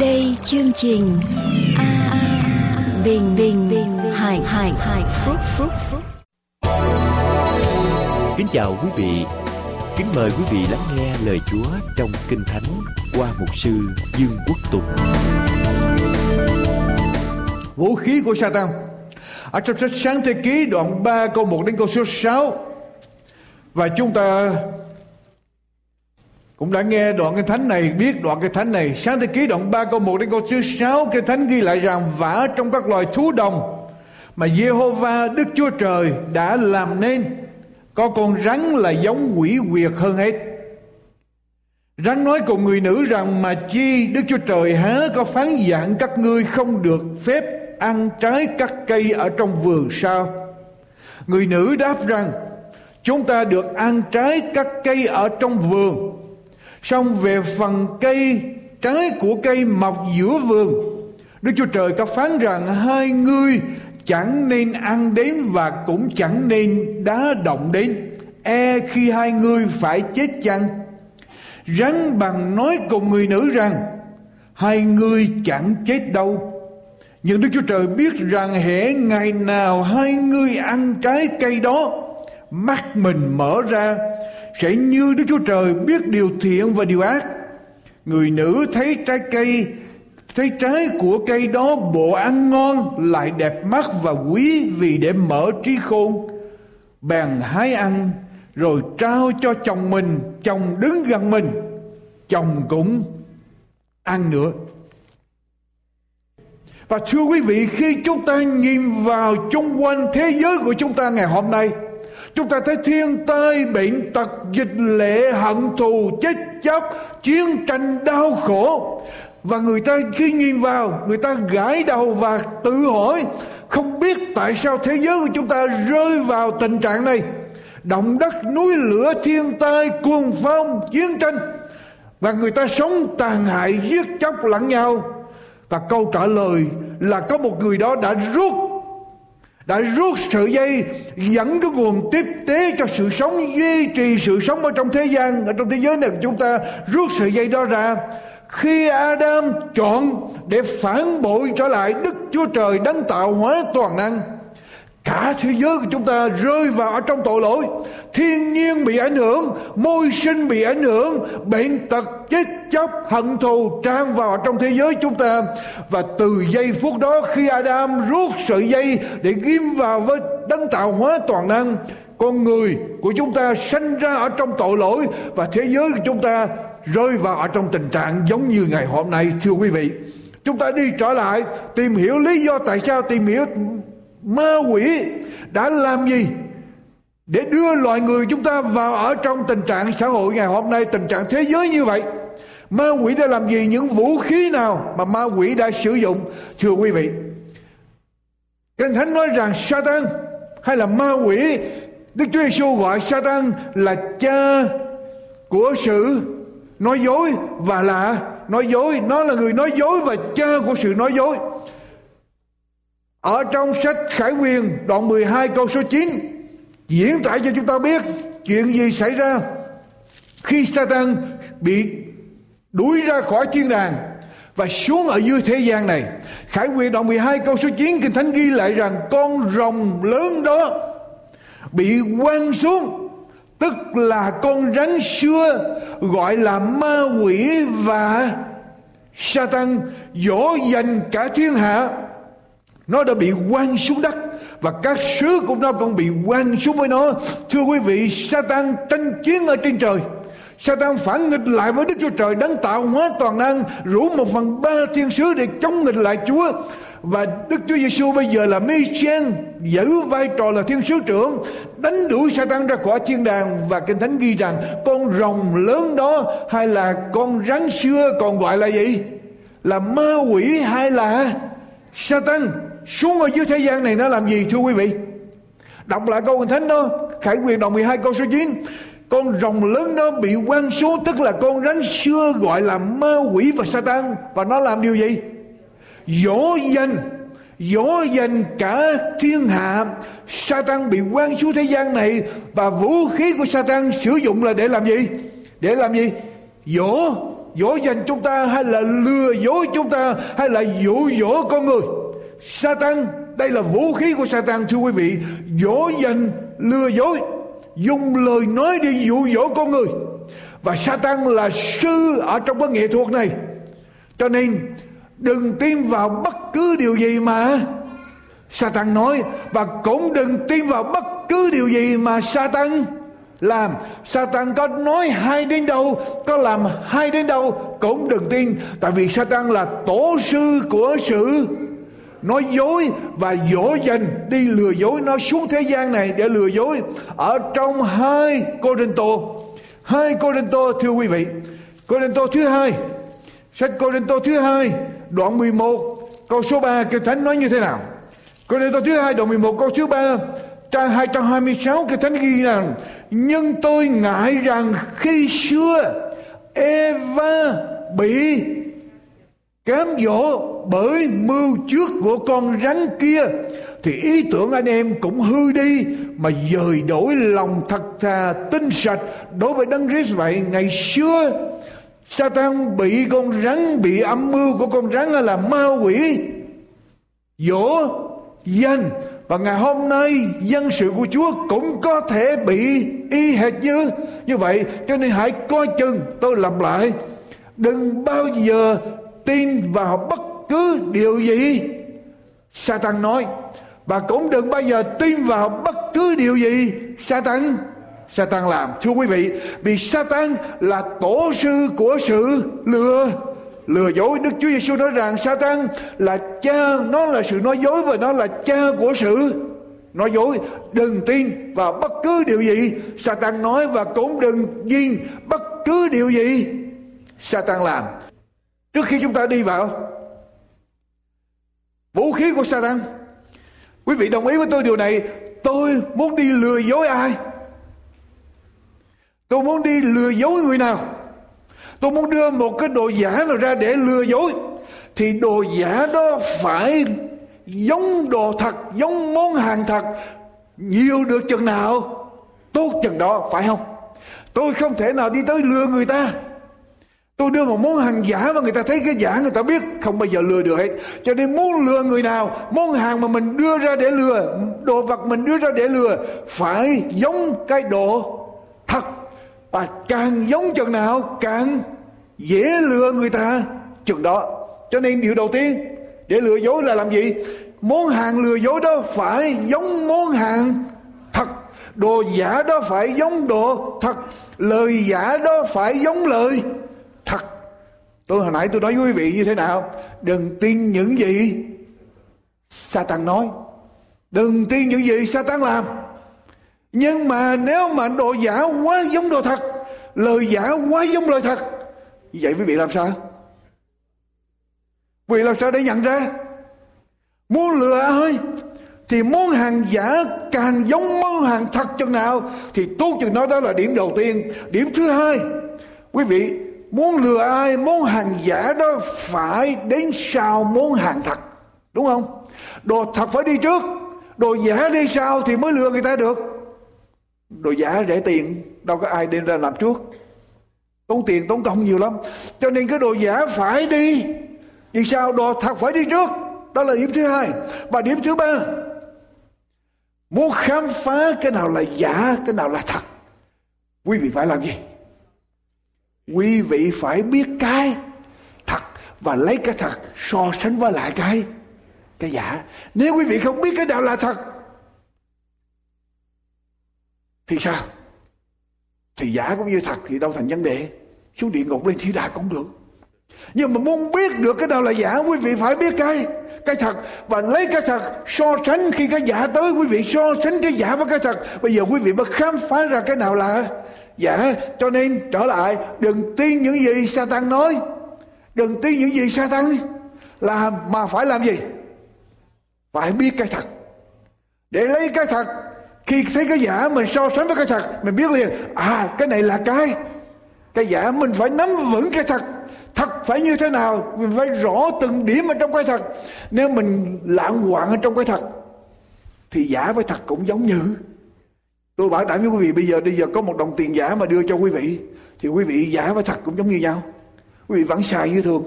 đây chương trình a bình bình bình hải hải hải phúc phúc phúc. Kính chào quý vị. Kính mời quý vị lắng nghe lời Chúa trong kinh thánh qua mục sư Dương Quốc Tùng. Vũ khí của Satan. Ở trong sách sáng thế ký đoạn 3 câu 1 đến câu số 6 và chúng ta cũng đã nghe đoạn cái thánh này, biết đoạn cái thánh này sáng thế ký đoạn 3 câu 1 đến câu thứ 6 cái thánh ghi lại rằng vả trong các loài thú đồng mà Jehovah Đức Chúa Trời đã làm nên, có con rắn là giống quỷ quyệt hơn hết Rắn nói cùng người nữ rằng mà chi, Đức Chúa Trời há có phán dạng các ngươi không được phép ăn trái các cây ở trong vườn sao? Người nữ đáp rằng, chúng ta được ăn trái các cây ở trong vườn. Xong về phần cây trái của cây mọc giữa vườn, Đức Chúa Trời có phán rằng hai ngươi chẳng nên ăn đến và cũng chẳng nên đá động đến. E khi hai ngươi phải chết chăng? Rắn bằng nói cùng người nữ rằng hai ngươi chẳng chết đâu nhưng Đức Chúa Trời biết rằng hễ ngày nào hai ngươi ăn trái cây đó mắt mình mở ra sẽ như Đức Chúa Trời biết điều thiện và điều ác. Người nữ thấy trái cây, thấy trái của cây đó bộ ăn ngon, lại đẹp mắt và quý vì để mở trí khôn. Bèn hái ăn, rồi trao cho chồng mình, chồng đứng gần mình. Chồng cũng ăn nữa. Và thưa quý vị, khi chúng ta nhìn vào chung quanh thế giới của chúng ta ngày hôm nay Chúng ta thấy thiên tai, bệnh tật, dịch lệ, hận thù, chết chóc, chiến tranh đau khổ. Và người ta khi nhìn vào, người ta gãi đầu và tự hỏi không biết tại sao thế giới của chúng ta rơi vào tình trạng này. Động đất, núi lửa, thiên tai, cuồng phong, chiến tranh. Và người ta sống tàn hại, giết chóc lẫn nhau và câu trả lời là có một người đó đã rút đã rút sợi dây, dẫn cái nguồn tiếp tế cho sự sống, duy trì sự sống ở trong thế gian, ở trong thế giới này của chúng ta rút sợi dây đó ra. Khi Adam chọn để phản bội trở lại Đức Chúa Trời, đấng tạo hóa toàn năng cả thế giới của chúng ta rơi vào ở trong tội lỗi. Thiên nhiên bị ảnh hưởng, môi sinh bị ảnh hưởng, bệnh tật, chết chóc, hận thù tràn vào trong thế giới chúng ta. Và từ giây phút đó khi Adam rút sợi dây để ghim vào với đấng tạo hóa toàn năng, con người của chúng ta sinh ra ở trong tội lỗi và thế giới của chúng ta rơi vào ở trong tình trạng giống như ngày hôm nay. Thưa quý vị, chúng ta đi trở lại tìm hiểu lý do tại sao tìm hiểu ma quỷ đã làm gì để đưa loài người chúng ta vào ở trong tình trạng xã hội ngày hôm nay, tình trạng thế giới như vậy? Ma quỷ đã làm gì? Những vũ khí nào mà ma quỷ đã sử dụng? Thưa quý vị, Kinh Thánh nói rằng Satan hay là ma quỷ, Đức Chúa Giêsu gọi Satan là cha của sự nói dối và là nói dối. Nó là người nói dối và cha của sự nói dối ở trong sách Khải Quyền, đoạn 12 câu số 9 diễn tả cho chúng ta biết chuyện gì xảy ra khi Satan bị đuổi ra khỏi thiên đàng và xuống ở dưới thế gian này. Khải Quyền, đoạn 12 câu số 9 Kinh Thánh ghi lại rằng con rồng lớn đó bị quăng xuống, tức là con rắn xưa gọi là ma quỷ và Satan dỗ dành cả thiên hạ nó đã bị quăng xuống đất và các sứ của nó cũng bị quăng xuống với nó. Thưa quý vị, Satan tranh chiến ở trên trời. Satan phản nghịch lại với Đức Chúa Trời, đấng tạo hóa toàn năng, rủ một phần ba thiên sứ để chống nghịch lại Chúa. Và Đức Chúa Giêsu bây giờ là Michel, giữ vai trò là thiên sứ trưởng, đánh đuổi Satan ra khỏi thiên đàng. Và kinh thánh ghi rằng, con rồng lớn đó hay là con rắn xưa còn gọi là gì? Là ma quỷ hay là Satan? Xuống ở dưới thế gian này nó làm gì, thưa quý vị? Đọc lại câu thánh đó, khải quyền đồng 12 câu số 9 con rồng lớn nó bị quăng xuống, tức là con rắn xưa gọi là ma quỷ và Satan. Và nó làm điều gì? Dỗ dành dỗ dành cả thiên hạ. Satan bị quăng xuống thế gian này và vũ khí của Satan sử dụng là để làm gì? Để làm gì? Dỗ dỗ dành chúng ta hay là lừa dối chúng ta hay là dụ dỗ con người? Satan, đây là vũ khí của Satan, thưa quý vị. Dỗ dành, lừa dối, dùng lời nói để dụ dỗ con người. Và Satan là sư ở trong cái nghệ thuật này. Cho nên, đừng tin vào bất cứ điều gì mà Satan nói, và cũng đừng tin vào bất cứ điều gì mà Satan làm. Satan có nói hay đến đâu, có làm hay đến đâu, cũng đừng tin. Tại vì Satan là tổ sư của sự nói dối và dỗ dành, đi lừa dối nó xuống thế gian này để lừa dối. Ở trong hai Cô Rinh Tô hai Cô Rinh Tô thưa quý vị Cô Rinh Tô thứ hai, sách Cô Rinh Tô thứ hai, đoạn 11 câu số 3 Kinh Thánh nói như thế nào? Cô Rinh Tô thứ hai, đoạn 11 câu số 3 trang 226 Kinh Thánh ghi rằng, nhưng tôi ngại rằng khi xưa Eva bị cám dỗ bởi mưu trước của con rắn kia, thì ý tưởng anh em cũng hư đi, mà dời đổi lòng thật thà tinh sạch đối với đấng Christ vậy. Ngày xưa, Satan bị con rắn, bị âm mưu của con rắn là ma quỷ, dỗ danh và ngày hôm nay, dân sự của Chúa cũng có thể bị y hệt như như vậy. Cho nên hãy coi chừng, tôi lặp lại, đừng bao giờ tin vào bất cứ điều gì? Satan nói và cũng đừng bao giờ tin vào bất cứ điều gì, Satan. Satan làm, thưa quý vị, vì Satan là tổ sư của sự lừa. Lừa dối. Đức Chúa Giêsu nói rằng Satan là cha, nó là sự nói dối và nó là cha của sự nói dối. Đừng tin vào bất cứ điều gì. Satan nói và cũng đừng tin bất cứ điều gì. Satan làm, trước khi chúng ta đi vào vũ khí của Satan quý vị đồng ý với tôi điều này, tôi muốn đi lừa dối ai? Tôi muốn đi lừa dối người nào? Tôi muốn đưa một cái đồ giả nào ra để lừa dối. Thì đồ giả đó phải giống đồ thật, giống món hàng thật, nhiều được chừng nào. Tốt chừng đó, phải không? Tôi không thể nào đi tới lừa người ta tôi đưa một món hàng giả mà người ta thấy cái giả người ta biết, không bao giờ lừa được hết. Cho nên muốn lừa người nào, món hàng mà mình đưa ra để lừa, đồ vật mình đưa ra để lừa, phải giống cái đồ thật. Và càng giống chừng nào, càng dễ lừa người ta. Chừng đó. Cho nên điều đầu tiên để lừa dối là làm gì? Món hàng lừa dối đó phải giống món hàng thật. Đồ giả đó phải giống đồ thật. Lời giả đó phải giống lời thật. Tôi hồi nãy tôi nói với quý vị như thế nào? Đừng tin những gì Satan nói. Đừng tin những gì Satan làm. Nhưng mà nếu mà đồ giả quá giống đồ thật, lời giả quá giống lời thật, như vậy quý vị làm sao? Quý vị làm sao để nhận ra? Muốn lừa ơi thì món hàng giả càng giống món hàng thật chừng nào thì tốt chừng đó đó là điểm đầu tiên. Điểm thứ hai, quý vị muốn lừa ai món hàng giả đó phải đến sau món hàng thật. Đúng không? Đồ thật phải đi trước, đồ giả đi sau thì mới lừa người ta được. Đồ giả rẻ tiền, đâu có ai đem ra làm trước. Tốn tiền, tốn công nhiều lắm. Cho nên cái đồ giả phải đi đi sau. Đồ thật phải đi trước. Đó là điểm thứ hai. Và điểm thứ ba, muốn khám phá cái nào là giả, cái nào là thật. Quý vị phải làm gì? Quý vị phải biết cái thật và lấy cái thật so sánh với lại cái cái giả. Nếu quý vị không biết cái nào là thật, thì sao? Thì giả cũng như thật thì đâu thành vấn đề. Xuống địa ngục lên thiên đàng cũng được. Nhưng mà muốn biết được cái nào là giả, quý vị phải biết cái cái thật. Và lấy cái thật so sánh khi cái giả tới, quý vị so sánh cái giả với cái thật. Bây giờ quý vị mới khám phá ra cái nào là dạ cho nên trở lại, đừng tin những gì Satan nói. Đừng tin những gì Satan làm, mà phải làm gì? Phải biết cái thật. Để lấy cái thật, khi thấy cái giả mình so sánh với cái thật, mình biết liền à cái này là cái. Cái giả mình phải nắm vững cái thật. Thật phải như thế nào, mình phải rõ từng điểm ở trong cái thật. Nếu mình lạng hoạn ở trong cái thật, thì giả với thật cũng giống như tôi bảo đảm với quý vị, bây giờ bây giờ có một đồng tiền giả mà đưa cho quý vị, thì quý vị giả với thật cũng giống như nhau. Quý vị vẫn xài như thường.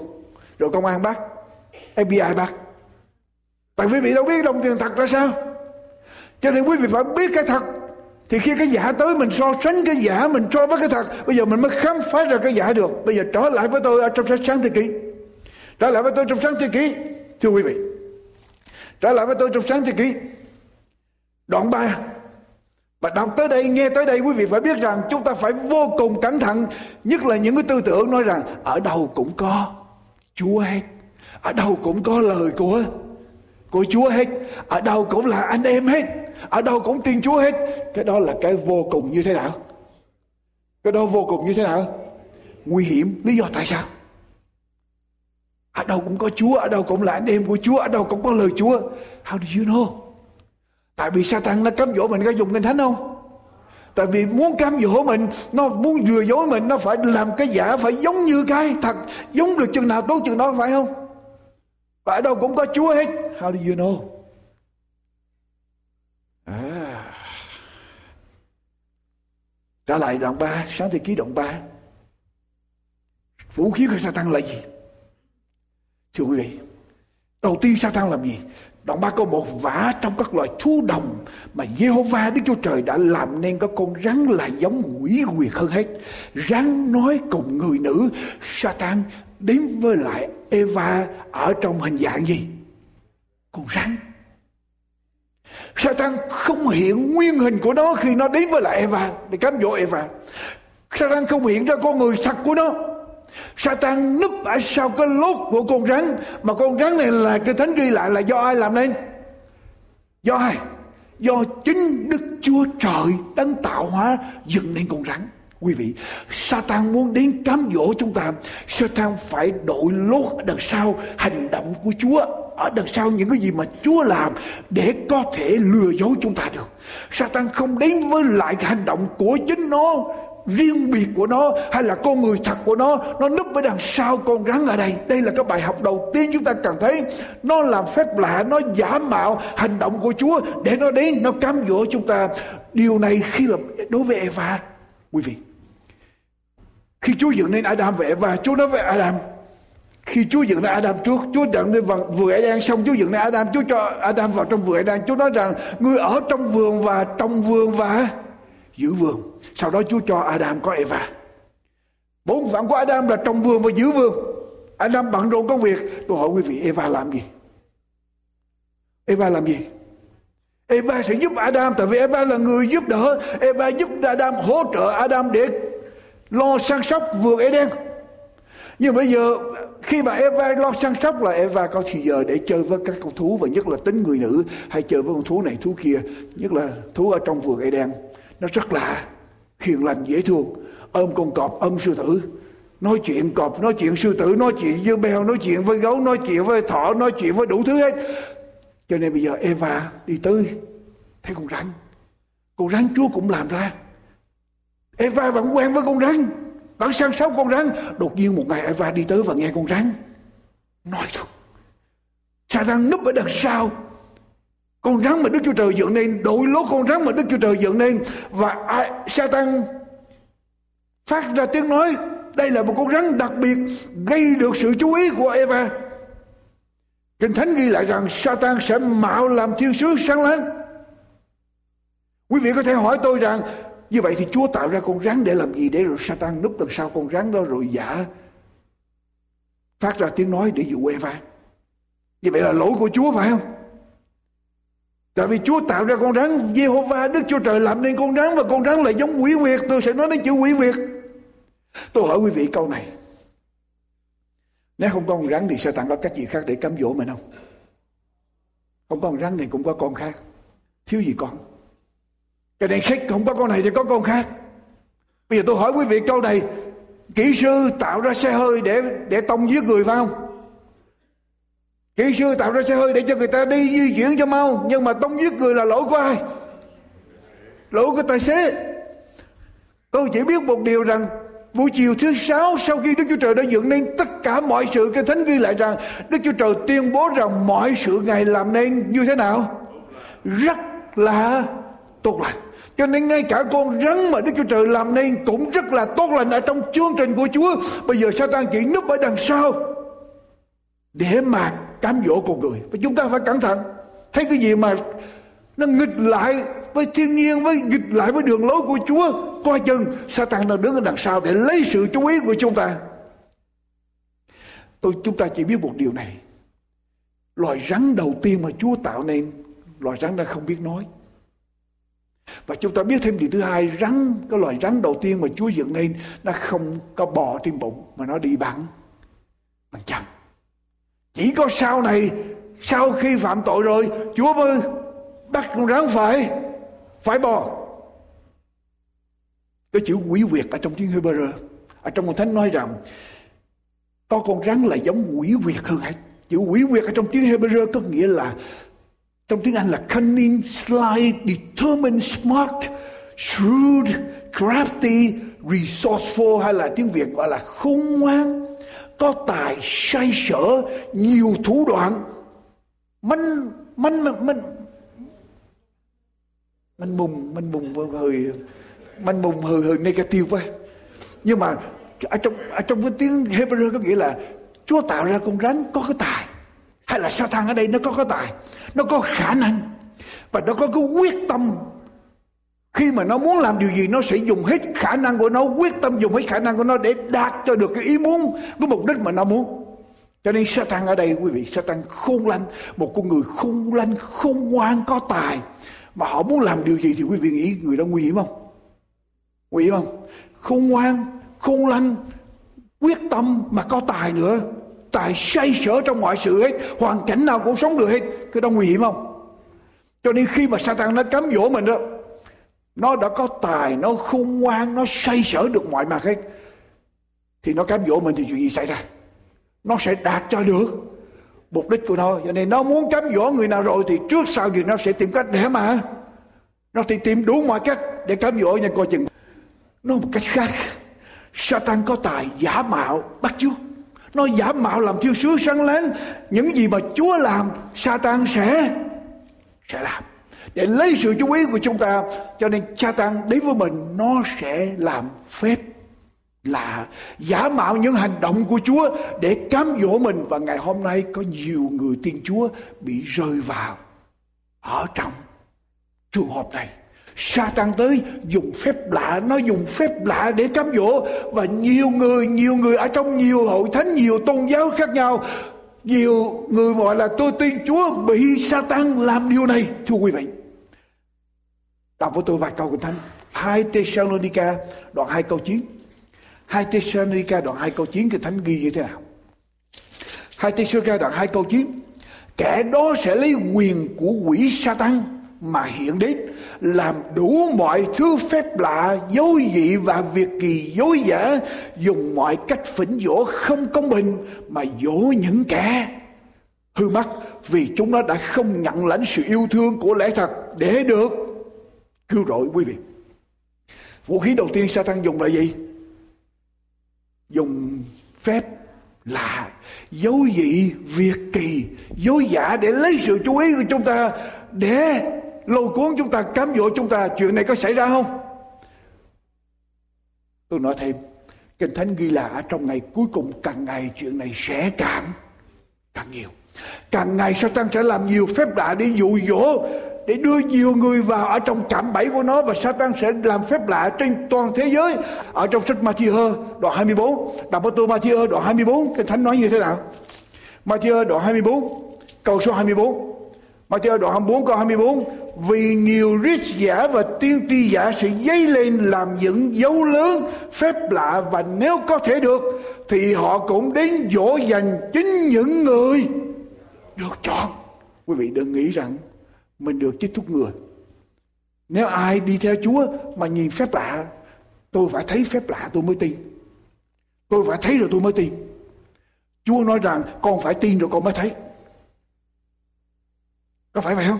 Rồi công an bắt FBI bắt tại quý vị đâu biết đồng tiền thật ra sao? Cho nên quý vị phải biết cái thật. Thì khi cái giả tới mình so sánh cái giả mình so với cái thật, bây giờ mình mới khám phá ra cái giả được. Bây giờ trở lại với tôi ở trong sáng thế kỷ. Trở lại với tôi trong sáng thế kỷ, thưa quý vị. Trở lại với tôi trong sáng thế kỷ. Đoạn 3 và đọc tới đây, nghe tới đây, quý vị phải biết rằng chúng ta phải vô cùng cẩn thận. Nhất là những cái tư tưởng nói rằng, ở đâu cũng có Chúa hết. Ở đâu cũng có lời của của Chúa hết. Ở đâu cũng là anh em hết. Ở đâu cũng tin Chúa hết. Cái đó là cái vô cùng như thế nào? Cái đó vô cùng như thế nào? Nguy hiểm. Lý do tại sao? Ở đâu cũng có Chúa. Ở đâu cũng là anh em của Chúa. Ở đâu cũng có lời Chúa. How do you know? Tại vì Satan nó cám dỗ mình có dùng kinh thánh không? Tại vì muốn cám dỗ mình, nó muốn lừa dối mình, nó phải làm cái giả, phải giống như cái thật, giống được chừng nào tốt chừng đó, phải không? Và ở đâu cũng có Chúa hết. How do you know? À. Trở lại đoạn 3 sáng thế ký đoạn 3 vũ khí của Satan là gì? Thưa quý vị, đầu tiên Satan làm gì? Đoạn ba câu một, vả trong các loài thú đồng mà Jehovah Đức Chúa Trời đã làm nên có con rắn là giống quỷ quyệt hơn hết. Rắn nói cùng người nữ, Satan đến với lại Eva ở trong hình dạng gì? Con rắn. Satan không hiện nguyên hình của nó khi nó đến với lại Eva để cám dỗ Eva. Satan không hiện ra con người thật của nó Satan núp ở sau cái lốt của con rắn. Mà con rắn này là cái thánh ghi lại là do ai làm nên? Do ai? Do chính Đức Chúa Trời đang tạo hóa dựng nên con rắn. Quý vị, Satan muốn đến cám dỗ chúng ta. Satan phải đội lốt ở đằng sau hành động của Chúa. Ở đằng sau những cái gì mà Chúa làm để có thể lừa dối chúng ta được. Satan không đến với lại hành động của chính nó riêng biệt của nó hay là con người thật của nó nó núp ở đằng sau con rắn ở đây. Đây là cái bài học đầu tiên chúng ta cần thấy. Nó làm phép lạ nó giả mạo hành động của chúa. Để nó đến nó cám dỗ chúng ta. Điều này khi là đối với eva quý vị. Khi chúa dựng nên adam và eva chúa nói với adam khi Chúa dựng nên Adam trước, Chúa dựng nên vườn Eden xong Chúa dựng nên Adam, Chúa cho Adam vào trong vườn Eden. Chúa nói rằng người ở trong vườn và trong vườn và giữ vườn. Sau đó Chúa cho Adam có Eva. Bốn phận của Adam là trồng vườn và giữ vườn. Adam bận rộn công việc. Tôi hỏi quý vị, Eva làm gì? Eva làm gì? Eva sẽ giúp Adam, tại vì Eva là người giúp đỡ. Eva giúp Adam hỗ trợ Adam để lo săn sóc vườn Eden. Nhưng bây giờ, khi mà Eva lo săn sóc là Eva có thì giờ để chơi với các con thú, và nhất là tính người nữ, hay chơi với con thú này thú kia, nhất là thú ở trong vườn Eden nó rất lạ. Hiền lành, dễ thương. Ôm con cọp, ôm sư tử. Nói chuyện cọp, nói chuyện sư tử, nói chuyện với beo nói chuyện với gấu, nói chuyện với thỏ, nói chuyện với đủ thứ hết. Cho nên bây giờ Eva đi tới, thấy con rắn. Con rắn Chúa cũng làm ra. Eva vẫn quen với con rắn. Vẫn săn sóc con rắn. Đột nhiên một ngày Eva đi tới và nghe con rắn nói thôi Satan núp ở đằng sau con rắn mà Đức Chúa Trời dựng nên đội lốt con rắn mà Đức Chúa Trời dựng nên. Và ai, Satan phát ra tiếng nói đây là một con rắn đặc biệt gây được sự chú ý của Eva. Kinh Thánh ghi lại rằng Satan sẽ mạo làm thiên sứ sáng láng. Quý vị có thể hỏi tôi rằng như vậy thì Chúa tạo ra con rắn để làm gì để rồi Satan núp đằng sau con rắn đó rồi giả phát ra tiếng nói để dụ Eva? Như vậy là lỗi của Chúa phải không? Tại vì Chúa tạo ra con rắn Jehovah Đức Chúa Trời làm nên con rắn Và con rắn là giống quỷ quyệt. Tôi sẽ nói đến chữ quỷ quyệt. Tôi hỏi quý vị câu này. Nếu không có con rắn thì sẽ tặng có cách gì khác để cám dỗ mình không? Không có con rắn thì cũng có con khác. Thiếu gì con? Cái này khách không có con này thì có con khác. Bây giờ tôi hỏi quý vị câu này. Kỹ sư tạo ra xe hơi để để tông giết người phải không? Kỹ sư tạo ra xe hơi để cho người ta đi di chuyển cho mau, Nhưng mà tông giết người là lỗi của ai? Lỗi của tài xế. Tôi chỉ biết một điều rằng, Buổi chiều thứ sáu sau khi Đức Chúa Trời đã dựng nên tất cả mọi sự Cái Thánh ghi lại rằng Đức Chúa Trời tuyên bố rằng mọi sự Ngài làm nên như thế nào Rất là tốt lành. Cho nên ngay cả con rắn mà Đức Chúa Trời làm nên cũng rất là tốt lành ở trong chương trình của Chúa. Bây giờ Satan chỉ núp ở đằng sau để mà cám dỗ con người. Và chúng ta phải cẩn thận. Thấy cái gì mà nó nghịch lại với thiên nhiên, với nghịch lại với đường lối của Chúa, coi chừng Satan đang đứng ở đằng sau để lấy sự chú ý của chúng ta tôi, chúng ta chỉ biết một điều này loài rắn đầu tiên mà Chúa tạo nên, loài rắn đã không biết nói và chúng ta biết thêm điều thứ hai, rắn, cái loài rắn đầu tiên mà Chúa dựng nên, nó không có bò trên bụng mà nó đi bằng bằng chân chỉ có sau này sau khi phạm tội rồi Chúa mới bắt con rắn phải phải bò. Cái chữ quỷ quyệt ở trong tiếng Hebrew ở trong một thánh nói rằng có con rắn là giống quỷ quyệt hơn hết chữ quỷ quyệt ở trong tiếng Hebrew có nghĩa là trong tiếng Anh là cunning, sly, determined, smart, shrewd, crafty, resourceful hay là tiếng Việt gọi là khôn ngoan, có tài, say sở, nhiều thủ đoạn, manh manh manh manh. Mùng manh mùng hơi manh mùng hơi hơi negative quá. Nhưng mà ở trong ở trong cái tiếng Hebrew có nghĩa là Chúa tạo ra con rắn có cái tài hay là Satan ở đây nó có cái tài nó có khả năng và nó có cái quyết tâm khi mà nó muốn làm điều gì, nó sẽ dùng hết khả năng của nó, quyết tâm dùng hết khả năng của nó để đạt cho được cái ý muốn, cái mục đích mà nó muốn. Cho nên Satan ở đây, quý vị, Satan khôn lanh, một con người khôn lanh, khôn ngoan có tài. Mà họ muốn làm điều gì thì quý vị nghĩ người đó nguy hiểm không? Nguy hiểm không? Khôn ngoan, khôn lanh, quyết tâm mà có tài nữa. Tài say sở trong mọi sự hết, hoàn cảnh nào cũng sống được hết. Cái đó nguy hiểm không? Cho nên khi mà Satan nó cám dỗ mình đó nó đã có tài, nó khôn ngoan, nó xây sở được mọi mặt hết. Thì nó cám dỗ mình thì chuyện gì xảy ra? Nó sẽ đạt cho được mục đích của nó. Cho nên nó muốn cám dỗ người nào rồi thì trước sau gì nó sẽ tìm cách để mà, nó thì tìm đủ mọi cách để cám dỗ nha coi chừng. Nó một cách khác. Satan có tài, giả mạo, bắt chước. Nó giả mạo làm thiên sứ sáng láng. Những gì mà Chúa làm, Satan sẽ sẽ làm để lấy sự chú ý của chúng ta, cho nên Satan đến với mình, nó sẽ làm phép là giả mạo những hành động của Chúa để cám dỗ mình. Và ngày hôm nay có nhiều người tin Chúa bị rơi vào ở trong trường hợp này. Satan tới dùng phép lạ, Nó dùng phép lạ để cám dỗ. Và nhiều người Nhiều người ở trong nhiều hội thánh, Nhiều tôn giáo khác nhau, Nhiều người gọi là tôi tin Chúa Bị Satan làm điều này, Thưa quý vị. Đọc với tôi vài câu của Thánh. Hai Thessalonica, đoạn 2 câu 9 hai Thessalonica, đoạn 2 câu 9 thì Thánh ghi như thế nào? Hai Thessalonica, đoạn 2 câu 9 Kẻ đó sẽ lấy quyền của quỷ Satan mà hiện đến, làm đủ mọi thứ phép lạ dấu dị và việc kỳ dối giả, dùng mọi cách phỉnh dỗ không công bình mà dỗ những kẻ hư mất vì chúng nó đã không nhận lãnh sự yêu thương của lẽ thật để được cứu rỗi quý vị. Vũ khí đầu tiên Satan dùng là gì? Dùng phép lạ, dấu dị việc kỳ, dối giả để lấy sự chú ý của chúng ta, để lôi cuốn chúng ta, cám dỗ chúng ta. Chuyện này có xảy ra không? Tôi nói thêm, kinh thánh ghi là ở trong ngày cuối cùng càng ngày, chuyện này sẽ càng càng nhiều càng ngày Satan sẽ làm nhiều phép lạ để dụ dỗ, để đưa nhiều người vào ở trong cạm bẫy của nó và Satan sẽ làm phép lạ trên toàn thế giới. Ở trong sách Matthew đoạn 24 đọc tôi Matthew đoạn 24 kinh thánh nói như thế nào? Matthew đoạn 24 câu số 24 Matthew đoạn 24 câu 24 Vì nhiều rít giả và tiên tri giả sẽ dấy lên làm những dấu lớn phép lạ và nếu có thể được, thì họ cũng đến dỗ dành chính những người được chọn. Quý vị đừng nghĩ rằng mình được chích thuốc ngừa. Nếu ai đi theo Chúa mà nhìn phép lạ, tôi phải thấy phép lạ tôi mới tin. Tôi phải thấy rồi tôi mới tin. Chúa nói rằng con phải tin rồi con mới thấy. Có phải vậy không?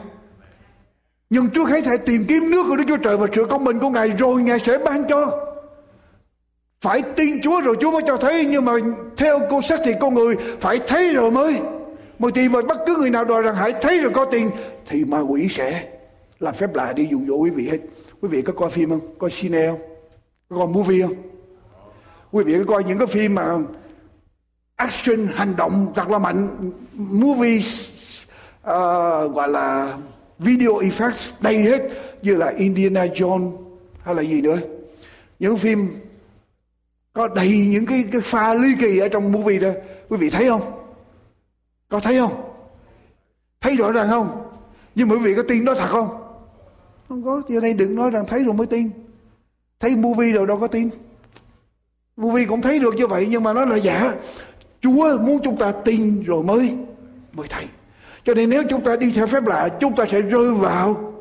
Nhưng trước hết hãy tìm kiếm nước của Đức Chúa Trời và sự công bình của Ngài rồi Ngài sẽ ban cho. Phải tin Chúa rồi Chúa mới cho thấy, nhưng mà theo cô sách thì con người phải thấy rồi mới mà tin mà bất cứ người nào đòi rằng hãy thấy rồi có tiền thì ma quỷ sẽ làm phép lạ đi dụ dỗ quý vị hết. quý vị có coi phim không? Coi cine không? Có coi movie không? Quý vị có coi những cái phim mà action hành động thật là mạnh movies uh, ờ, gọi là video effects đầy hết như là Indiana Jones hay là gì nữa. Những phim có đầy những cái, cái pha ly kỳ ở trong movie đó. Quý vị thấy không? Có thấy không? Thấy rõ ràng không? Nhưng mà quý vị có tin đó thật không? Không có cho nên đừng nói rằng thấy rồi mới tin. Thấy movie rồi đâu có tin. Movie cũng thấy được như vậy, nhưng mà nó là giả. Chúa muốn chúng ta tin rồi mới mới thấy. Cho nên nếu chúng ta đi theo phép lạ, chúng ta sẽ rơi vào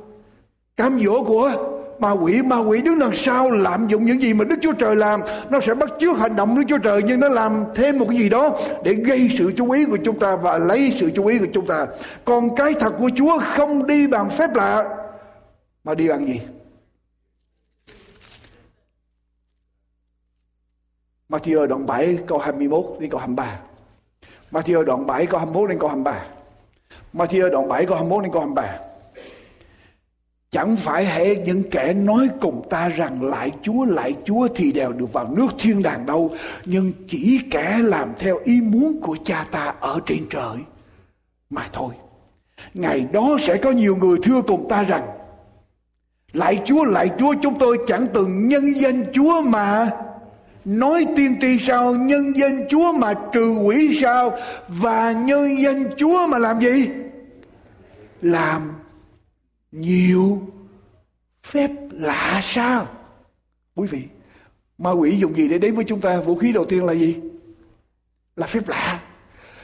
cám dỗ của ma quỷ ma quỷ đứng đằng sau lạm dụng những gì mà đức chúa trời làm? Nó sẽ bắt chước hành động đức chúa trời nhưng nó làm thêm một cái gì đó để gây sự chú ý của chúng ta và lấy sự chú ý của chúng ta. Còn cái thật của chúa không đi bằng phép lạ, mà đi bằng gì? Matthew đoạn 7 câu 21 đến câu 23 Matthew đoạn 7 câu 21 đến câu 23 Matthew đoạn 7 câu 21 đến câu 23 Chẳng phải hệ những kẻ nói cùng ta rằng lại Chúa lại Chúa thì đều được vào nước thiên đàng đâu, Nhưng chỉ kẻ làm theo ý muốn của cha ta ở trên trời. Mà thôi, Ngày đó sẽ có nhiều người thưa cùng ta rằng, Lại Chúa lại Chúa, chúng tôi chẳng từng nhân danh Chúa mà Nói tiên tri sao, Nhân danh Chúa mà trừ quỷ sao, Và nhân danh Chúa mà làm gì? Làm nhiều. Phép lạ sao? Quý vị, ma quỷ dùng gì để đến với chúng ta? Vũ khí đầu tiên là gì? Là phép lạ.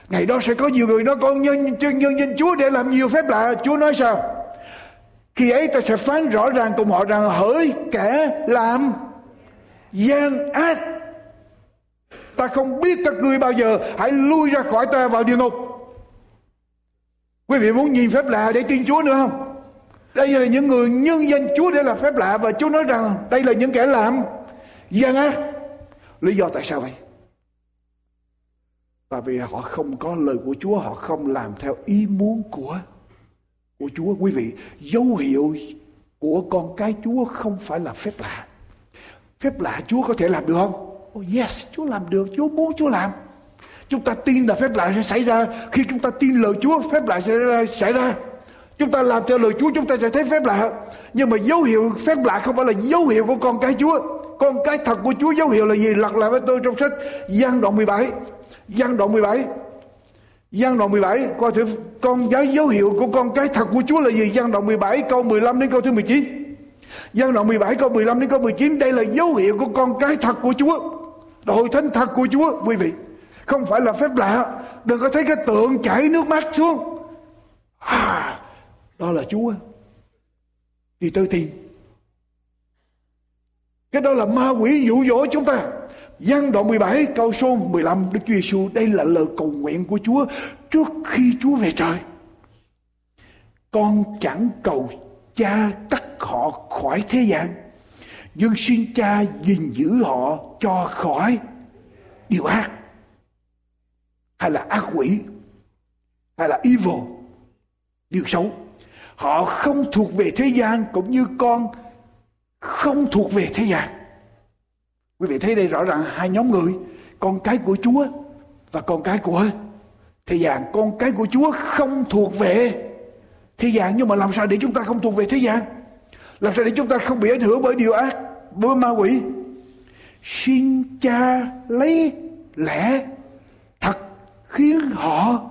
Ngày đó sẽ có nhiều người nói, con nhân nhân nhân danh chúa để làm nhiều phép lạ. Chúa nói sao? Khi ấy ta sẽ phán rõ ràng cùng họ rằng hỡi kẻ làm gian ác. Ta không biết các ngươi bao giờ, hãy lui ra khỏi ta vào địa ngục. Quý vị muốn nhìn phép lạ để tin chúa nữa không? Đây là những người nhân danh Chúa để làm phép lạ và Chúa nói rằng đây là những kẻ làm gian ác. Lý do tại sao vậy? Tại vì họ không có lời của Chúa, họ không làm theo ý muốn của của Chúa. Quý vị, dấu hiệu của con cái Chúa không phải là phép lạ. Phép lạ Chúa có thể làm được không? Oh yes, Chúa làm được, Chúa muốn Chúa làm. Chúng ta tin là phép lạ sẽ xảy ra khi chúng ta tin lời Chúa, phép lạ sẽ xảy ra. Chúng ta làm theo lời Chúa chúng ta sẽ thấy phép lạ. Nhưng mà dấu hiệu phép lạ không phải là dấu hiệu của con cái Chúa. Con cái thật của Chúa dấu hiệu là gì? Lật lại với tôi trong sách Giang đoạn 17. Giang đoạn 17. Giang đoạn 17 coi thử con cái dấu hiệu của con cái thật của Chúa là gì? Giang đoạn 17 câu 15 đến câu thứ 19. Giang đoạn 17 câu 15 đến câu 19 đây là dấu hiệu của con cái thật của Chúa. Đội thánh thật của Chúa quý vị. Không phải là phép lạ. Đừng có thấy cái tượng chảy nước mắt xuống. À, đó là Chúa. Thì tôi tin cái đó là ma quỷ dụ dỗ chúng ta. Giăng đoạn 17 câu số 15 Đức Chúa Giêsu đây là lời cầu nguyện của Chúa trước khi Chúa về trời. Con chẳng cầu cha cắt họ khỏi thế gian, nhưng xin cha gìn giữ họ cho khỏi điều ác. Hay là ác quỷ, hay là evil, điều xấu. Họ không thuộc về thế gian cũng như con không thuộc về thế gian. Quý vị thấy đây rõ ràng hai nhóm người, con cái của Chúa và con cái của thế gian. Con cái của Chúa không thuộc về thế gian nhưng mà làm sao để chúng ta không thuộc về thế gian? Làm sao để chúng ta không bị ảnh hưởng bởi điều ác, bởi ma quỷ? Xin cha lấy lẽ thật khiến họ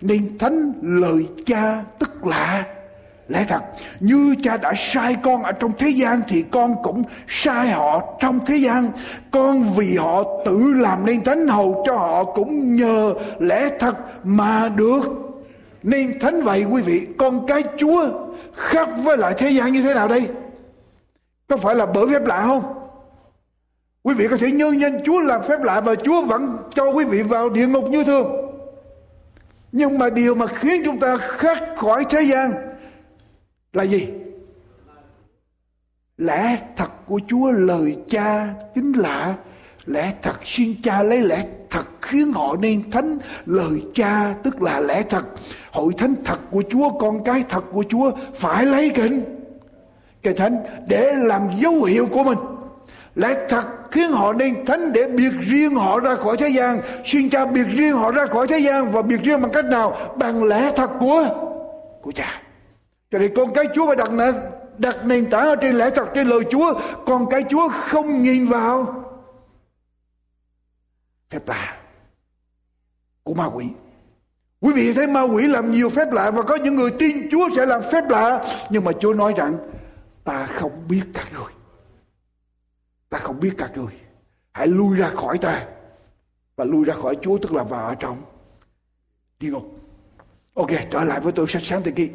nên thánh lời cha tức là lẽ thật, như cha đã sai con ở trong thế gian thì con cũng sai họ trong thế gian. Con vì họ tự làm nên thánh hầu cho họ cũng nhờ lẽ thật mà được. Nên thánh vậy quý vị, con cái chúa khác với lại thế gian như thế nào đây? Có phải là bởi phép lạ không? Quý vị có thể nhân danh chúa làm phép lạ và chúa vẫn cho quý vị vào địa ngục như thường. Nhưng mà điều mà khiến chúng ta khác khỏi thế gian là gì? Lẽ thật của chúa lời cha chính lạ, lẽ thật xin cha lấy lẽ thật khiến họ nên thánh, lời cha tức là lẽ thật. Hội thánh thật của chúa, con cái thật của chúa phải lấy kinh cái thánh để làm dấu hiệu của mình. Lẽ thật khiến họ nên thánh để biệt riêng họ ra khỏi thế gian. Xin cha biệt riêng họ ra khỏi thế gian và biệt riêng bằng cách nào? Bằng lẽ thật của của cha cho nên con cái chúa phải đặt nền đặt nền tảng ở trên lẽ thật, trên lời chúa. Con cái chúa không nhìn vào phép lạ của ma quỷ. Quý vị thấy ma quỷ làm nhiều phép lạ và có những người tin chúa sẽ làm phép lạ. Nhưng mà chúa nói rằng, ta không biết các người. Ta không biết các người. Hãy lui ra khỏi ta. Và lui ra khỏi chúa tức là vào ở trong địa ngục. Ok, trở lại với tôi sách sáng thế ký.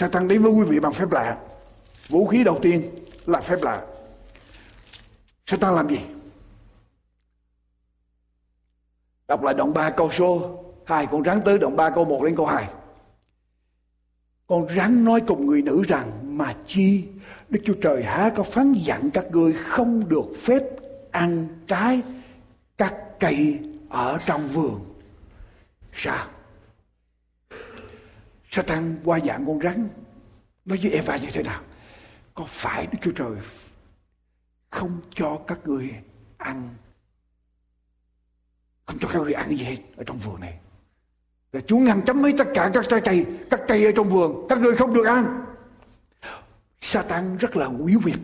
Satan đến với quý vị bằng phép lạ? Vũ khí đầu tiên là phép lạ. Satan làm gì? Đọc lại đoạn 3 câu số 2 Con rắn tới đoạn 3 câu 1 đến câu 2 Con rắn nói cùng người nữ rằng, Mà chi, Đức Chúa Trời há có phán dặn các ngươi Không được phép ăn trái Các cây ở trong vườn? Sao? Satan qua dạng con rắn. Nói với Eva như thế nào? Có phải Đức Chúa Trời Không cho các người ăn? Không cho các người ăn gì hết ở trong vườn này. Là Chúa ngăn chấm hết tất cả các trái cây, các cây ở trong vườn. Các người không được ăn. Satan rất là quý quyệt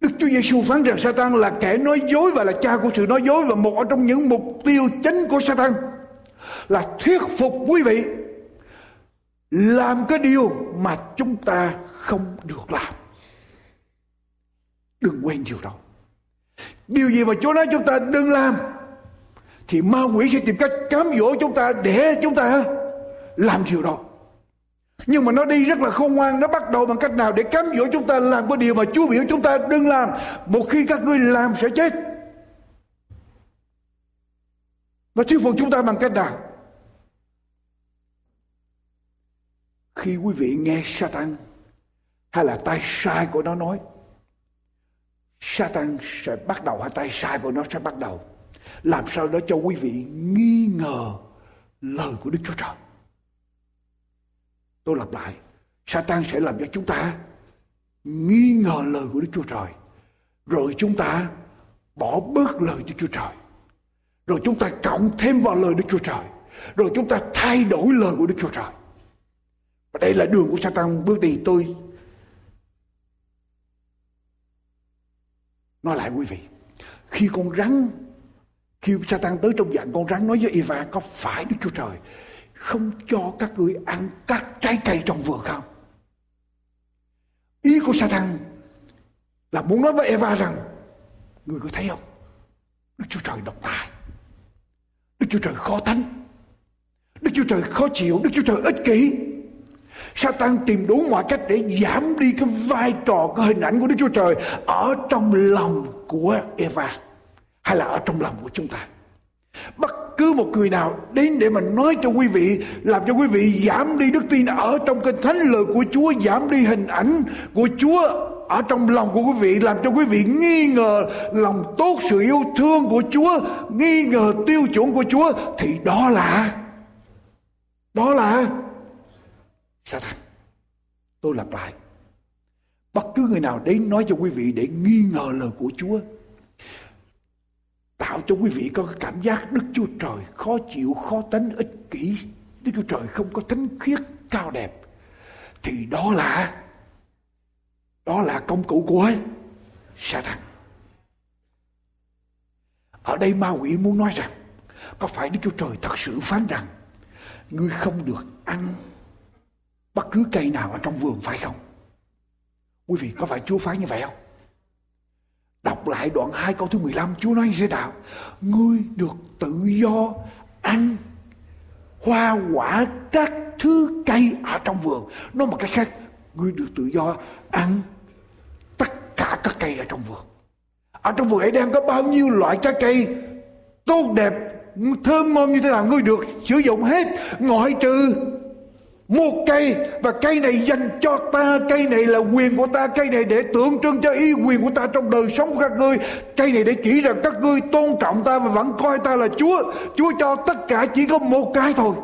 Đức Chúa Giêsu phán rằng Satan là kẻ nói dối và là cha của sự nói dối và một trong những mục tiêu chính của Satan là thuyết phục quý vị làm cái điều mà chúng ta không được làm. Đừng quên điều đó. Điều gì mà Chúa nói chúng ta đừng làm, thì ma quỷ sẽ tìm cách cám dỗ chúng ta để chúng ta. Làm điều đó. Nhưng mà nó đi rất là khôn ngoan, Nó bắt đầu bằng cách nào để cám dỗ chúng ta, Làm cái điều mà Chúa biểu chúng ta đừng làm. Một khi các ngươi làm sẽ chết. Nó thuyết phục chúng ta bằng cách nào? Khi quý vị nghe Satan Hay là tay sai của nó nói Satan sẽ bắt đầu Hay tay sai của nó sẽ bắt đầu làm sao đó cho quý vị nghi ngờ lời của Đức Chúa Trời. Tôi lặp lại, Satan sẽ làm cho chúng ta nghi ngờ lời của Đức Chúa Trời. Rồi chúng ta bỏ bớt lời Đức Chúa Trời. Rồi chúng ta cộng thêm vào lời Đức Chúa Trời. Rồi chúng ta thay đổi lời của Đức Chúa Trời. Đây là đường của Satan, bước đi, tôi nói lại quý vị. Khi con rắn, khi Satan tới trong dạng con rắn, nói với Eva, có phải Đức Chúa Trời không cho các ngươi ăn các trái cây trong vườn không? Ý của Satan là muốn nói với Eva rằng người có thấy không? Đức Chúa Trời độc tài. Đức Chúa Trời khó thánh. Đức Chúa Trời khó chịu. Đức Chúa Trời ích kỷ. Satan tìm đủ mọi cách để giảm đi cái vai trò, cái hình ảnh của Đức Chúa Trời ở trong lòng của Eva hay là ở trong lòng của chúng ta. Bất cứ một người nào đến để mà nói cho quý vị làm cho quý vị giảm đi đức tin ở trong kinh thánh lời của Chúa giảm đi hình ảnh của Chúa ở trong lòng của quý vị làm cho quý vị nghi ngờ lòng tốt sự yêu thương của Chúa nghi ngờ tiêu chuẩn của Chúa thì đó là đó là Satan tôi lặp lại bất cứ người nào đến nói cho quý vị để nghi ngờ lời của Chúa tạo cho quý vị có cảm giác Đức Chúa Trời khó chịu, khó tính, ích kỷ. Đức Chúa Trời không có thánh khiết cao đẹp. Thì đó là đó là công cụ của Satan. Ở đây ma quỷ muốn nói rằng có phải Đức Chúa Trời thật sự phán rằng ngươi không được ăn bất cứ cây nào ở trong vườn phải không? Quý vị có phải Chúa phán như vậy không? Đọc lại đoạn 2 câu thứ 15 Chúa nói như thế nào Ngươi được tự do ăn hoa quả các thứ cây ở trong vườn Nói một cách khác, Ngươi được tự do ăn tất cả các cây ở trong vườn Ở trong vườn ấy đang có bao nhiêu loại trái cây tốt đẹp, thơm ngon như thế nào, ngươi được sử dụng hết, ngoại trừ một cây và cây này dành cho ta cây này là quyền của ta cây này để tượng trưng cho ý quyền của ta trong đời sống của các ngươi. Cây này để chỉ rằng các ngươi tôn trọng ta và vẫn coi ta là chúa. Chúa cho tất cả chỉ có một cái thôi.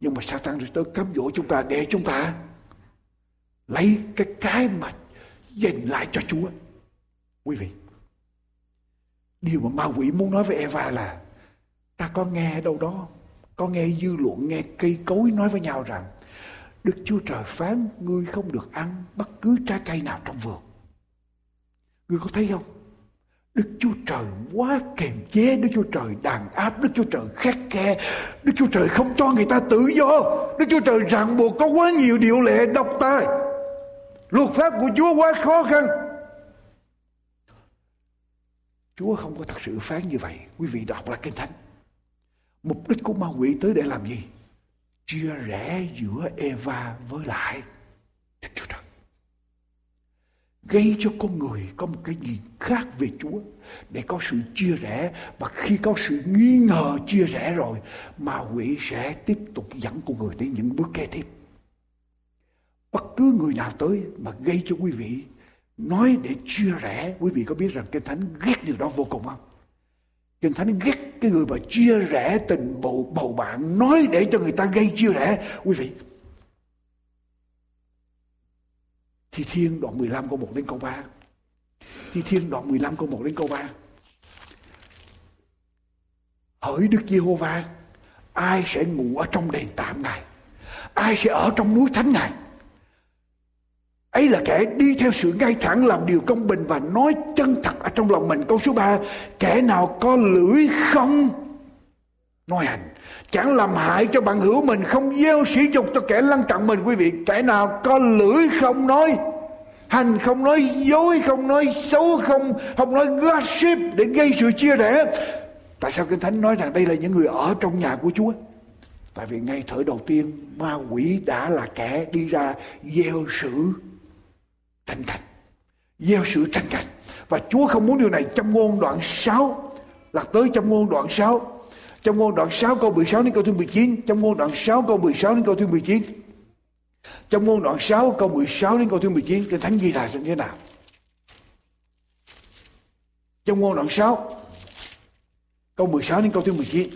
Nhưng mà Satan rồi tới cám dỗ chúng ta để chúng ta lấy cái cái mà dành lại cho Chúa. Quý vị, điều mà ma quỷ muốn nói với Eva là ta có nghe đâu đó, có nghe dư luận, nghe cây cối nói với nhau rằng Đức Chúa Trời phán ngươi không được ăn bất cứ trái cây nào trong vườn. Ngươi có thấy không? Đức Chúa Trời quá kềm chế, Đức Chúa Trời đàn áp, Đức Chúa Trời khắc khe, Đức Chúa Trời không cho người ta tự do, Đức Chúa Trời ràng buộc có quá nhiều điều lệ độc tài. Luật pháp của Chúa quá khó khăn. Chúa không có thật sự phán như vậy. Quý vị đọc là Kinh Thánh. Mục đích của ma quỷ tới để làm gì? Chia rẽ giữa Eva với lại Đức Chúa Trời. Gây cho con người có một cái nhìn khác về Chúa. Để có sự chia rẽ, và khi có sự nghi ngờ chia rẽ rồi, ma quỷ sẽ tiếp tục dẫn con người đến những bước kế tiếp. Bất cứ người nào tới mà gây cho quý vị, nói để chia rẽ, quý vị có biết rằng kinh thánh ghét điều đó vô cùng không? Kinh thánh ghét cái người mà chia rẽ tình bầu bầu bạn nói để cho người ta gây chia rẽ quý vị Thi Thiên đoạn 15 câu 1 đến câu 3. Thi Thiên đoạn 15 câu 1 đến câu 3. Hỡi Đức Giê-hô-va, ai sẽ ngủ ở trong đền tạm Ngài? Ai sẽ ở trong núi thánh Ngài? Ấy là kẻ đi theo sự ngay thẳng làm điều công bình và nói chân thật ở trong lòng mình. Câu số 3 kẻ nào có lưỡi không? Nói hành. Chẳng làm hại cho bạn hữu mình, không gieo sỉ dục cho kẻ lăn cặn mình. Quý vị, kẻ nào có lưỡi không nói hành, không nói dối, không nói xấu, không không nói gossip để gây sự chia rẽ. Tại sao kinh thánh nói rằng đây là những người ở trong nhà của chúa? Tại vì ngay thời đầu tiên, ma quỷ đã là kẻ đi ra gieo sự tranh cạnh gieo sự tranh cạnh và chúa không muốn điều này trong ngôn đoạn 6 là tới trong ngôn đoạn 6 trong ngôn đoạn 6 câu 16 đến câu thứ 19 Trong ngôn đoạn 6 câu 16 đến câu thứ 19 Trong ngôn đoạn 6 câu 16 đến câu thứ 19 Kinh Thánh ghi là như thế nào? Trong ngôn đoạn 6 Câu 16 đến câu thứ 19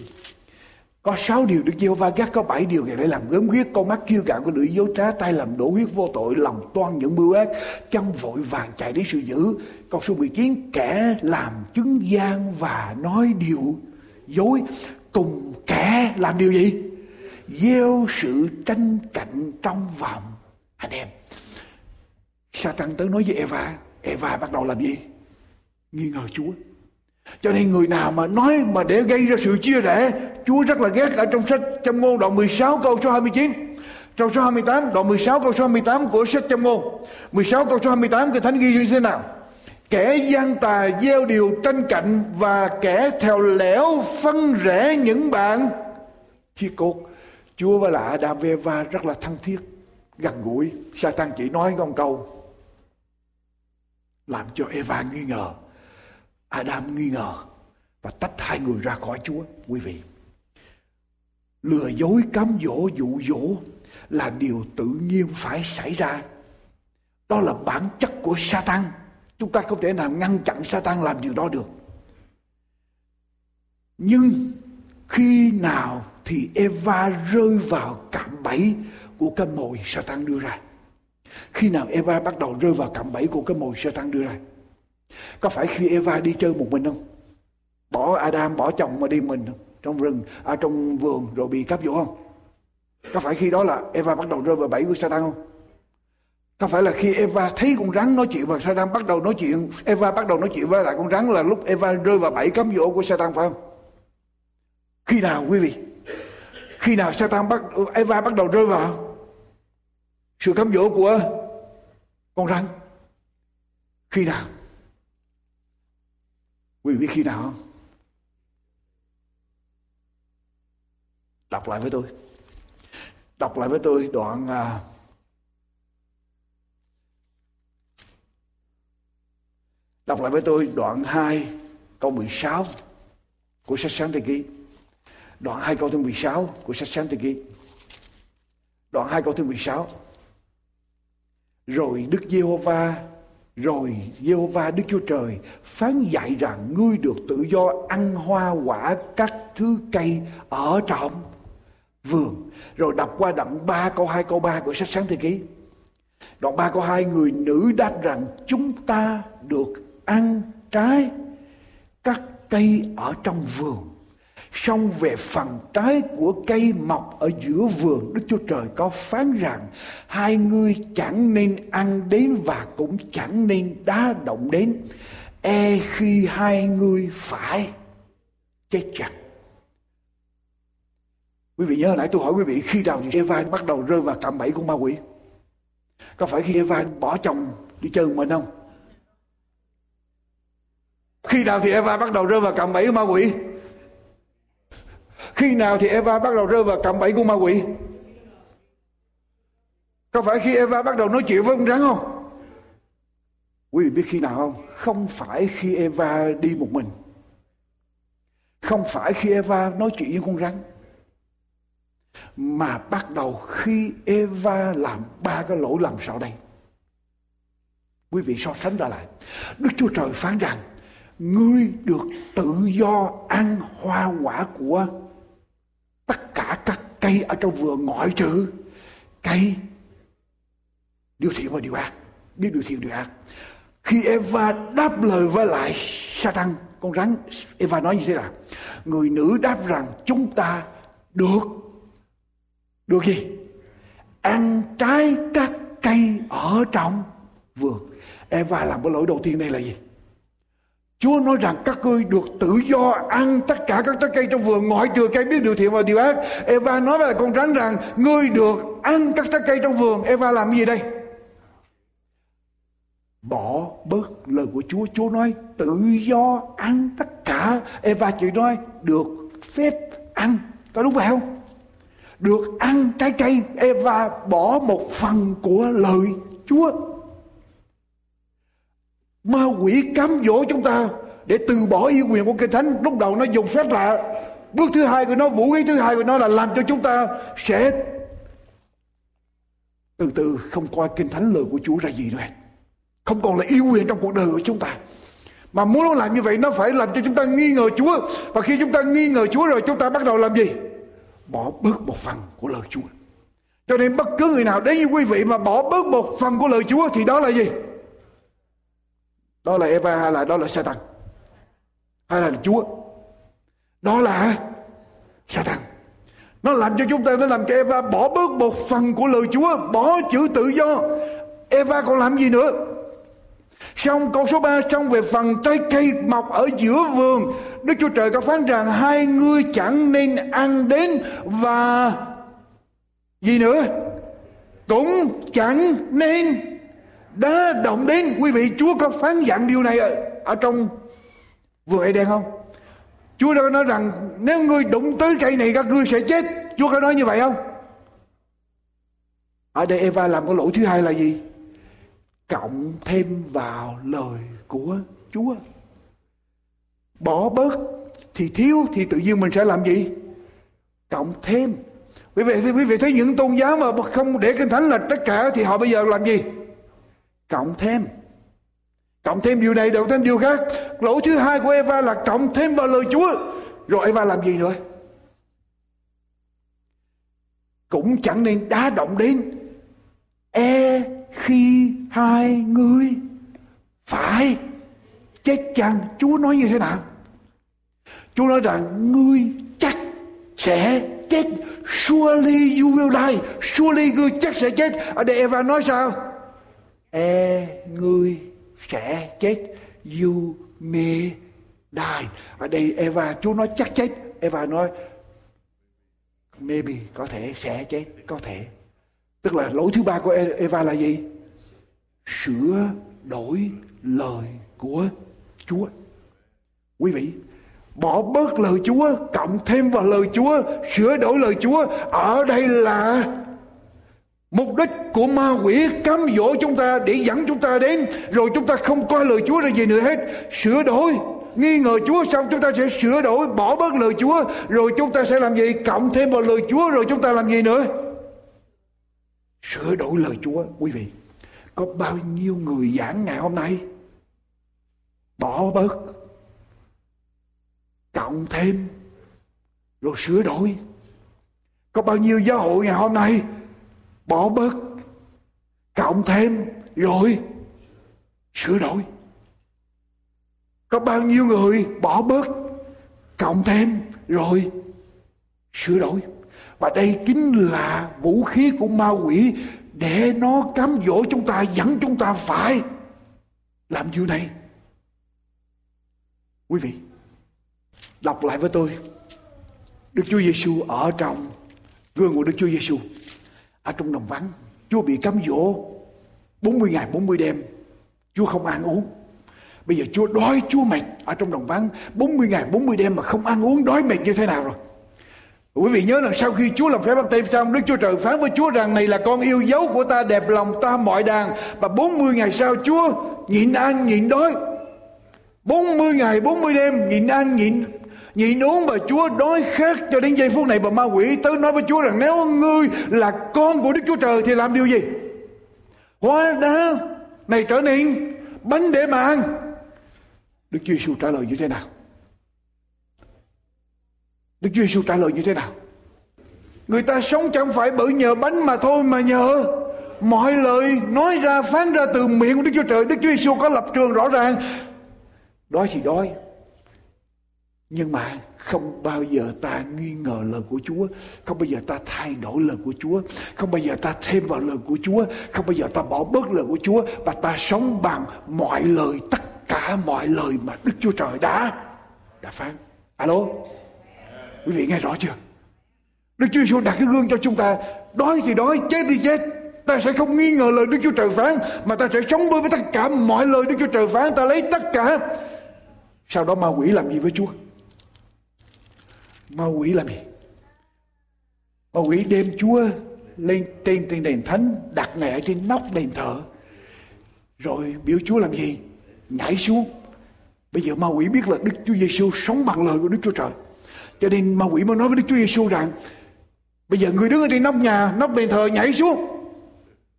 có sáu điều Đức Giê-hô-va gác, có bảy điều để làm gớm ghiếc. Con mắt kiêu gạo của lưỡi dối trá, tay làm đổ huyết vô tội, lòng toan những mưu ác chân vội vàng chạy đến sự dữ. Câu số 19 kẻ làm chứng gian và nói điều dối. Cùng kẻ làm điều gì? Gieo sự tranh cạnh trong vòng. Anh em Satan tới nói với Eva Eva bắt đầu làm gì? Nghi ngờ Chúa cho nên người nào mà nói mà để gây ra sự chia rẽ, Chúa rất là ghét ở trong sách châm ngôn đoạn 16 câu số 29 trong số 28 đoạn 16 câu số 28 của sách châm ngôn. 16 câu số 28 cái thánh ghi như thế nào? Kẻ gian tà gieo điều tranh cạnh và kẻ theo lẻo phân rẽ những bạn. Chia cột Chúa và lại Adam và Eva rất là thân thiết, gần gũi. Satan chỉ nói con câu, làm cho Eva nghi ngờ. Adam nghi ngờ và tách hai người ra khỏi Chúa, quý vị lừa dối cám dỗ dụ dỗ là điều tự nhiên phải xảy ra đó là bản chất của Satan Chúng ta không thể nào ngăn chặn Satan làm điều đó được. Nhưng khi nào thì Eva rơi vào cạm bẫy của cái mồi Satan đưa ra? Khi nào Eva bắt đầu rơi vào cạm bẫy của cái mồi Satan đưa ra? Có phải khi Eva đi chơi một mình không? Bỏ Adam, bỏ chồng mà đi mình không? Trong rừng, à, trong vườn rồi bị cắp dỗ không? Có phải khi đó là Eva bắt đầu rơi vào bẫy của Satan không? Có phải là khi Eva thấy con rắn nói chuyện và Satan bắt đầu nói chuyện, Eva bắt đầu nói chuyện với lại con rắn là lúc Eva rơi vào bẫy cám dỗ của Satan phải không? Khi nào quý vị? Khi nào Satan bắt Eva bắt đầu rơi vào sự cám dỗ của con rắn? Khi nào? Quý vị biết khi nào không? Đọc lại với tôi. Đọc lại với tôi đoạn uh, Đọc lại với tôi đoạn 2 câu 16 của sách sáng thế ký. Đoạn 2 câu thứ 16 của sách sáng thế ký. Đoạn 2 câu thứ 16. Rồi Đức Giê-hô-va rồi Giê-hô-va Đức Chúa Trời phán dạy rằng ngươi được tự do ăn hoa quả các thứ cây ở trong vườn. Rồi đọc qua đoạn 3 câu 2 câu 3 của sách sáng thế ký. Đoạn ba câu hai, người nữ đáp rằng chúng ta được ăn trái các cây ở trong vườn. Xong về phần trái của cây mọc ở giữa vườn, Đức Chúa Trời có phán rằng, Hai ngươi chẳng nên ăn đến và cũng chẳng nên đá động đến E khi hai ngươi phải chết chặt Quý vị nhớ hồi nãy tôi hỏi quý vị, khi nào thì Eva bắt đầu rơi vào cạm bẫy của ma quỷ? Có phải khi Eva bỏ chồng đi chơi mình không? Khi nào thì Eva bắt đầu rơi vào cạm bẫy của ma quỷ? Khi nào thì Eva bắt đầu rơi vào cạm bẫy của ma quỷ? Có phải khi Eva bắt đầu nói chuyện với con rắn không? Quý vị biết khi nào không? Không phải khi Eva đi một mình. Không phải khi Eva nói chuyện với con rắn mà bắt đầu khi Eva làm ba cái lỗi lầm sau đây. Quý vị so sánh ra lại. Đức Chúa Trời phán rằng, ngươi được tự do ăn hoa quả của tất cả các cây ở trong vườn ngoại trừ cây điều thiện và điều ác. Biết điều thiện điều ác. Khi Eva đáp lời với lại Satan, con rắn, Eva nói như thế là Người nữ đáp rằng chúng ta được được gì? Ăn trái các cây ở trong vườn. Eva làm cái lỗi đầu tiên đây là gì? Chúa nói rằng các ngươi được tự do ăn tất cả các trái cây trong vườn ngoại trừ cây biết điều thiện và điều ác. Eva nói với con rắn rằng, ngươi được ăn các trái cây trong vườn. Eva làm gì đây? Bỏ bớt lời của Chúa. Chúa nói tự do ăn tất cả. Eva chỉ nói được phép ăn. Có đúng phải không? được ăn trái cây Eva bỏ một phần của lời Chúa ma quỷ cám dỗ chúng ta để từ bỏ yêu quyền của kinh thánh. Lúc đầu nó dùng phép lạ. Bước thứ hai của nó, vũ khí thứ hai của nó là làm cho chúng ta sẽ từ từ không coi kinh thánh lời của Chúa ra gì nữa. Không còn là yêu quyền trong cuộc đời của chúng ta. Mà muốn nó làm như vậy, nó phải làm cho chúng ta nghi ngờ Chúa. Và khi chúng ta nghi ngờ Chúa rồi, chúng ta bắt đầu làm gì? Bỏ bớt một phần của lời Chúa. Cho nên bất cứ người nào đến như quý vị mà bỏ bớt một phần của lời Chúa thì đó là gì? Đó là Eva hay là đó là Satan? Hay là Chúa? Đó là Satan. Nó làm cho chúng ta, nó làm cho Eva bỏ bớt một phần của lời Chúa, bỏ chữ tự do. Eva còn làm gì nữa? Xong câu số 3 xong về phần trái cây mọc ở giữa vườn Đức Chúa Trời có phán rằng hai ngươi chẳng nên ăn đến và gì nữa cũng chẳng nên đã động đến quý vị Chúa có phán dặn điều này ở, ở trong vườn Eden không Chúa đã nói rằng nếu ngươi đụng tới cây này các ngươi sẽ chết Chúa có nói như vậy không ở đây Eva làm cái lỗi thứ hai là gì cộng thêm vào lời của Chúa. Bỏ bớt thì thiếu thì tự nhiên mình sẽ làm gì? Cộng thêm. Quý vị thì quý vị thấy những tôn giáo mà không để kinh thánh là tất cả thì họ bây giờ làm gì? Cộng thêm. Cộng thêm điều này, cộng thêm điều khác. Lỗi thứ hai của Eva là cộng thêm vào lời Chúa. Rồi Eva làm gì nữa? Cũng chẳng nên đá động đến. E khi hai người phải chết chăng chúa nói như thế nào chúa nói rằng ngươi chắc sẽ chết surely you will die surely ngươi chắc sẽ chết à, ở đây Eva nói sao e ngươi sẽ chết you may die ở đây Eva Chúa nói chắc chết Eva nói maybe có thể sẽ chết có thể Tức là lỗi thứ ba của e- Eva là gì? Sửa đổi lời của Chúa. Quý vị, bỏ bớt lời Chúa, cộng thêm vào lời Chúa, sửa đổi lời Chúa. Ở đây là mục đích của ma quỷ cám dỗ chúng ta để dẫn chúng ta đến. Rồi chúng ta không coi lời Chúa là gì nữa hết. Sửa đổi. Nghi ngờ Chúa xong chúng ta sẽ sửa đổi, bỏ bớt lời Chúa. Rồi chúng ta sẽ làm gì? Cộng thêm vào lời Chúa, rồi chúng ta làm gì nữa? Sửa đổi lời Chúa, quý vị. Có bao nhiêu người giảng ngày hôm nay? Bỏ bớt. Cộng thêm. Rồi sửa đổi. Có bao nhiêu giáo hội ngày hôm nay? Bỏ bớt. Cộng thêm rồi sửa đổi. Có bao nhiêu người bỏ bớt cộng thêm rồi sửa đổi. Và đây chính là vũ khí của ma quỷ để nó cám dỗ chúng ta, dẫn chúng ta phải làm điều này. Quý vị, đọc lại với tôi. Đức Chúa Giêsu ở trong gương của Đức Chúa Giêsu ở trong đồng vắng, Chúa bị cấm dỗ. 40 ngày 40 đêm, Chúa không ăn uống. Bây giờ Chúa đói Chúa mệt Ở trong đồng vắng. 40 ngày 40 đêm mà không ăn uống, đói mệt như thế nào rồi? Quý vị nhớ là sau khi Chúa làm phép báp têm xong, Đức Chúa Trời phán với Chúa rằng, này là con yêu dấu của ta, đẹp lòng ta mọi đàn Và 40 ngày sau, Chúa nhịn ăn, nhịn đói. 40 ngày 40 đêm, nhịn ăn, nhịn nhịn uống và Chúa đói khát cho đến giây phút này và ma quỷ tới nói với Chúa rằng nếu ngươi là con của Đức Chúa Trời thì làm điều gì? Hóa đá này trở nên bánh để mà ăn. Đức Chúa Giêsu trả lời như thế nào? Đức Chúa Giêsu trả lời như thế nào? Người ta sống chẳng phải bởi nhờ bánh mà thôi mà nhờ mọi lời nói ra, phán ra từ miệng của Đức Chúa Trời. Đức Chúa Giêsu có lập trường rõ ràng. Đói thì đói. Nhưng mà không bao giờ ta nghi ngờ lời của Chúa, không bao giờ ta thay đổi lời của Chúa, không bao giờ ta thêm vào lời của Chúa, không bao giờ ta bỏ bớt lời của Chúa và ta sống bằng mọi lời, tất cả mọi lời mà Đức Chúa Trời đã đã phán. Alo? Quý vị nghe rõ chưa? Đức Chúa Giêsu đặt cái gương cho chúng ta Đói thì đói, chết thì chết Ta sẽ không nghi ngờ lời Đức Chúa Trời phán Mà ta sẽ sống với tất cả mọi lời Đức Chúa Trời phán Ta lấy tất cả Sau đó ma quỷ làm gì với Chúa Ma quỷ làm gì Ma quỷ đem Chúa lên trên trên đền thánh Đặt ngài ở trên nóc đền thờ Rồi biểu Chúa làm gì Nhảy xuống Bây giờ ma quỷ biết là Đức Chúa Giêsu sống bằng lời của Đức Chúa Trời cho nên ma quỷ mới nói với Đức Chúa Giêsu rằng bây giờ người đứng ở trên nóc nhà, nóc đền thờ nhảy xuống.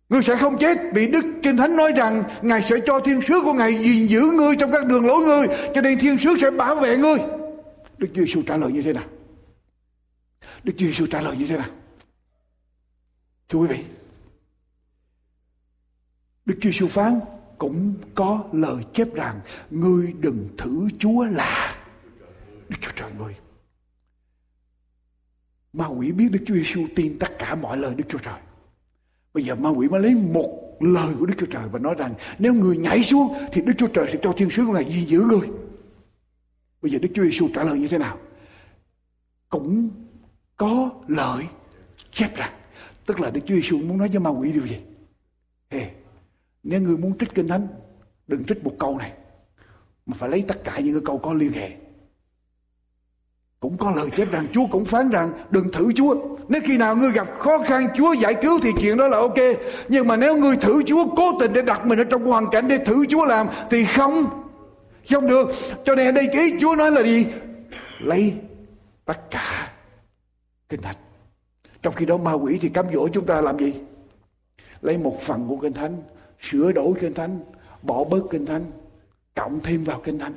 Ngươi sẽ không chết vì Đức Kinh Thánh nói rằng Ngài sẽ cho thiên sứ của Ngài gìn giữ ngươi trong các đường lối ngươi cho nên thiên sứ sẽ bảo vệ ngươi. Đức Chúa Giêsu trả lời như thế nào? Đức Chúa Giêsu trả lời như thế nào? Thưa quý vị, Đức Chúa Giêsu phán cũng có lời chép rằng ngươi đừng thử Chúa là Đức Chúa Trời ngươi. Ma quỷ biết Đức Chúa Giêsu tin tất cả mọi lời Đức Chúa Trời. Bây giờ ma quỷ mới lấy một lời của Đức Chúa Trời và nói rằng nếu người nhảy xuống thì Đức Chúa Trời sẽ cho thiên sứ của Ngài gìn giữ người. Bây giờ Đức Chúa Giêsu trả lời như thế nào? Cũng có lợi chép rằng tức là Đức Chúa Giêsu muốn nói với ma quỷ điều gì? Hey, nếu người muốn trích kinh thánh đừng trích một câu này mà phải lấy tất cả những cái câu có liên hệ cũng có lời chép rằng Chúa cũng phán rằng đừng thử Chúa. Nếu khi nào ngươi gặp khó khăn Chúa giải cứu thì chuyện đó là ok. Nhưng mà nếu ngươi thử Chúa cố tình để đặt mình ở trong hoàn cảnh để thử Chúa làm thì không. Không được. Cho nên đây ý Chúa nói là gì? Lấy tất cả kinh thánh. Trong khi đó ma quỷ thì cám dỗ chúng ta làm gì? Lấy một phần của kinh thánh, sửa đổi kinh thánh, bỏ bớt kinh thánh, cộng thêm vào kinh thánh.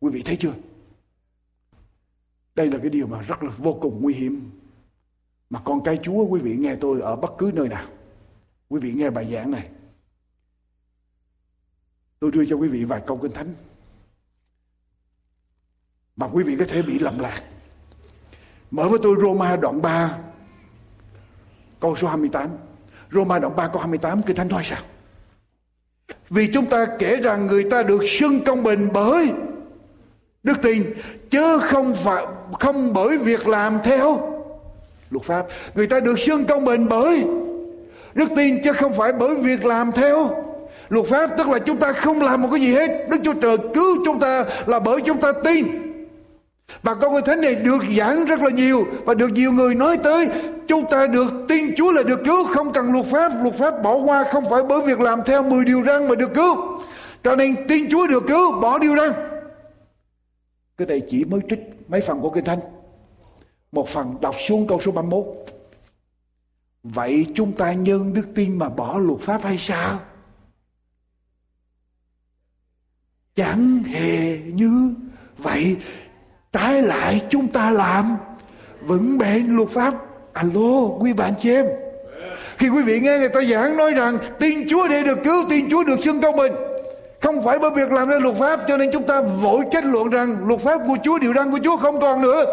Quý vị thấy chưa? Đây là cái điều mà rất là vô cùng nguy hiểm. Mà con cái Chúa quý vị nghe tôi ở bất cứ nơi nào. Quý vị nghe bài giảng này. Tôi đưa cho quý vị vài câu kinh thánh. Mà quý vị có thể bị lầm lạc. Mở với tôi Roma đoạn 3 câu số 28. Roma đoạn 3 câu 28 kinh thánh nói sao? Vì chúng ta kể rằng người ta được xưng công bình bởi đức tin, chứ không phải, không bởi việc làm theo luật pháp người ta được xưng công bình bởi đức tin, chứ không phải bởi việc làm theo luật pháp tức là chúng ta không làm một cái gì hết đức chúa trời cứu chúng ta là bởi chúng ta tin và câu kinh thánh này được giảng rất là nhiều và được nhiều người nói tới chúng ta được tin Chúa là được cứu, không cần luật pháp luật pháp bỏ qua không phải bởi việc làm theo 10 điều răn mà được cứu cho nên tin Chúa được cứu, bỏ điều răn cái này chỉ mới trích mấy phần của Kinh Thánh. Một phần đọc xuống câu số 31. Vậy chúng ta nhân đức tin mà bỏ luật pháp hay sao? Chẳng hề như vậy. Trái lại chúng ta làm. Vững bền luật pháp. Alo, quý bạn chị em. khi quý vị nghe người ta giảng nói rằng tin Chúa để được cứu tin Chúa được xưng công bình. Không phải bởi việc làm ra luật pháp cho nên chúng ta vội kết luận rằng luật pháp của Chúa điều răn của Chúa không còn nữa.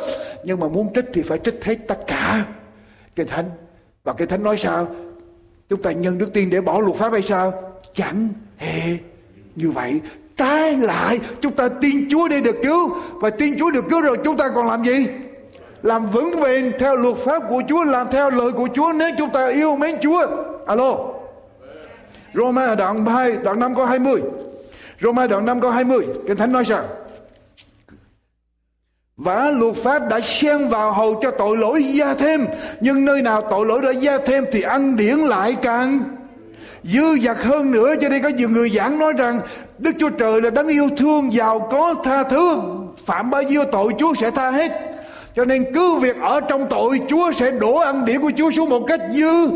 Nhưng mà muốn trích thì phải trích hết tất cả. Kinh thánh và kinh thánh nói sao? Chúng ta nhân đức tin để bỏ luật pháp hay sao? Chẳng hề như vậy trái lại, chúng ta tin Chúa để được cứu. Và tin Chúa được cứu rồi, chúng ta còn làm gì? Làm vững bền theo luật pháp của Chúa, làm theo lời của Chúa. Nếu chúng ta yêu mến Chúa, alo. Roma đoạn 2 đoạn 5 câu 20 Roma đoạn 5 câu 20 Kinh Thánh nói sao? Và luật pháp đã xen vào hầu cho tội lỗi gia thêm, Nhưng nơi nào tội lỗi đã gia thêm Thì ăn điển lại càng dư dật hơn nữa. Cho nên có nhiều người giảng nói rằng Đức Chúa Trời là đấng yêu thương giàu có tha thứ. Phạm bao nhiêu tội Chúa sẽ tha hết. Cho nên cứ việc ở trong tội Chúa sẽ đổ ăn điển của Chúa xuống một cách dư.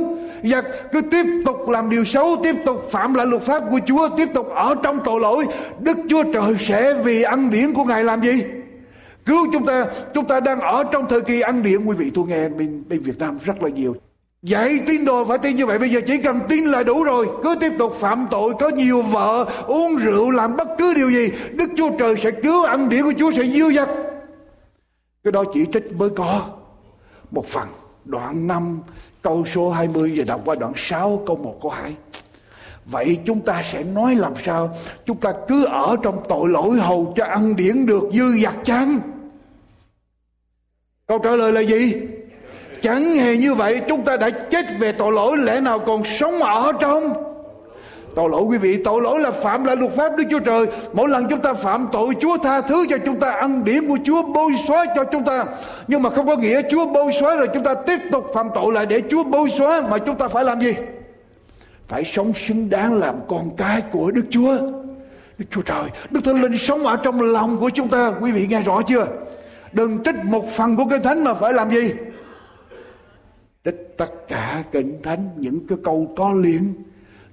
Và cứ tiếp tục làm điều xấu tiếp tục phạm lại luật pháp của Chúa tiếp tục ở trong tội lỗi Đức Chúa Trời sẽ vì ăn điển của Ngài làm gì? Cứu chúng ta. Chúng ta đang ở trong thời kỳ ăn điển. Quý vị tôi nghe bên, bên Việt Nam rất là nhiều. Dạy tin đồ phải tin như vậy, Bây giờ chỉ cần tin là đủ rồi. Cứ tiếp tục phạm tội, Có nhiều vợ, uống rượu, làm bất cứ điều gì, Đức Chúa Trời sẽ cứu ăn điển của Chúa sẽ dư dật. Cái đó chỉ trích mới có. Một phần, Đoạn 5 câu số 20 Và đọc qua đoạn 6 câu 1 câu 2 Vậy chúng ta sẽ nói làm sao? Chúng ta cứ ở trong tội lỗi Hầu cho ăn điển được dư dật chăng? Câu trả lời là gì? Chẳng hề như vậy chúng ta đã chết về tội lỗi lẽ nào còn sống ở trong Tội lỗi quý vị, tội lỗi là phạm lại luật pháp Đức Chúa Trời. Mỗi lần chúng ta phạm tội, Chúa tha thứ cho chúng ta, ăn điểm của Chúa bôi xóa cho chúng ta. Nhưng mà không có nghĩa Chúa bôi xóa rồi chúng ta tiếp tục phạm tội lại để Chúa bôi xóa. Mà chúng ta phải làm gì? Phải sống xứng đáng làm con cái của Đức Chúa. Đức Chúa Trời, Đức Thánh Linh sống ở trong lòng của chúng ta. Quý vị nghe rõ chưa? Đừng trích một phần của cái thánh mà phải làm gì? Tất cả kinh thánh, những cái câu có liên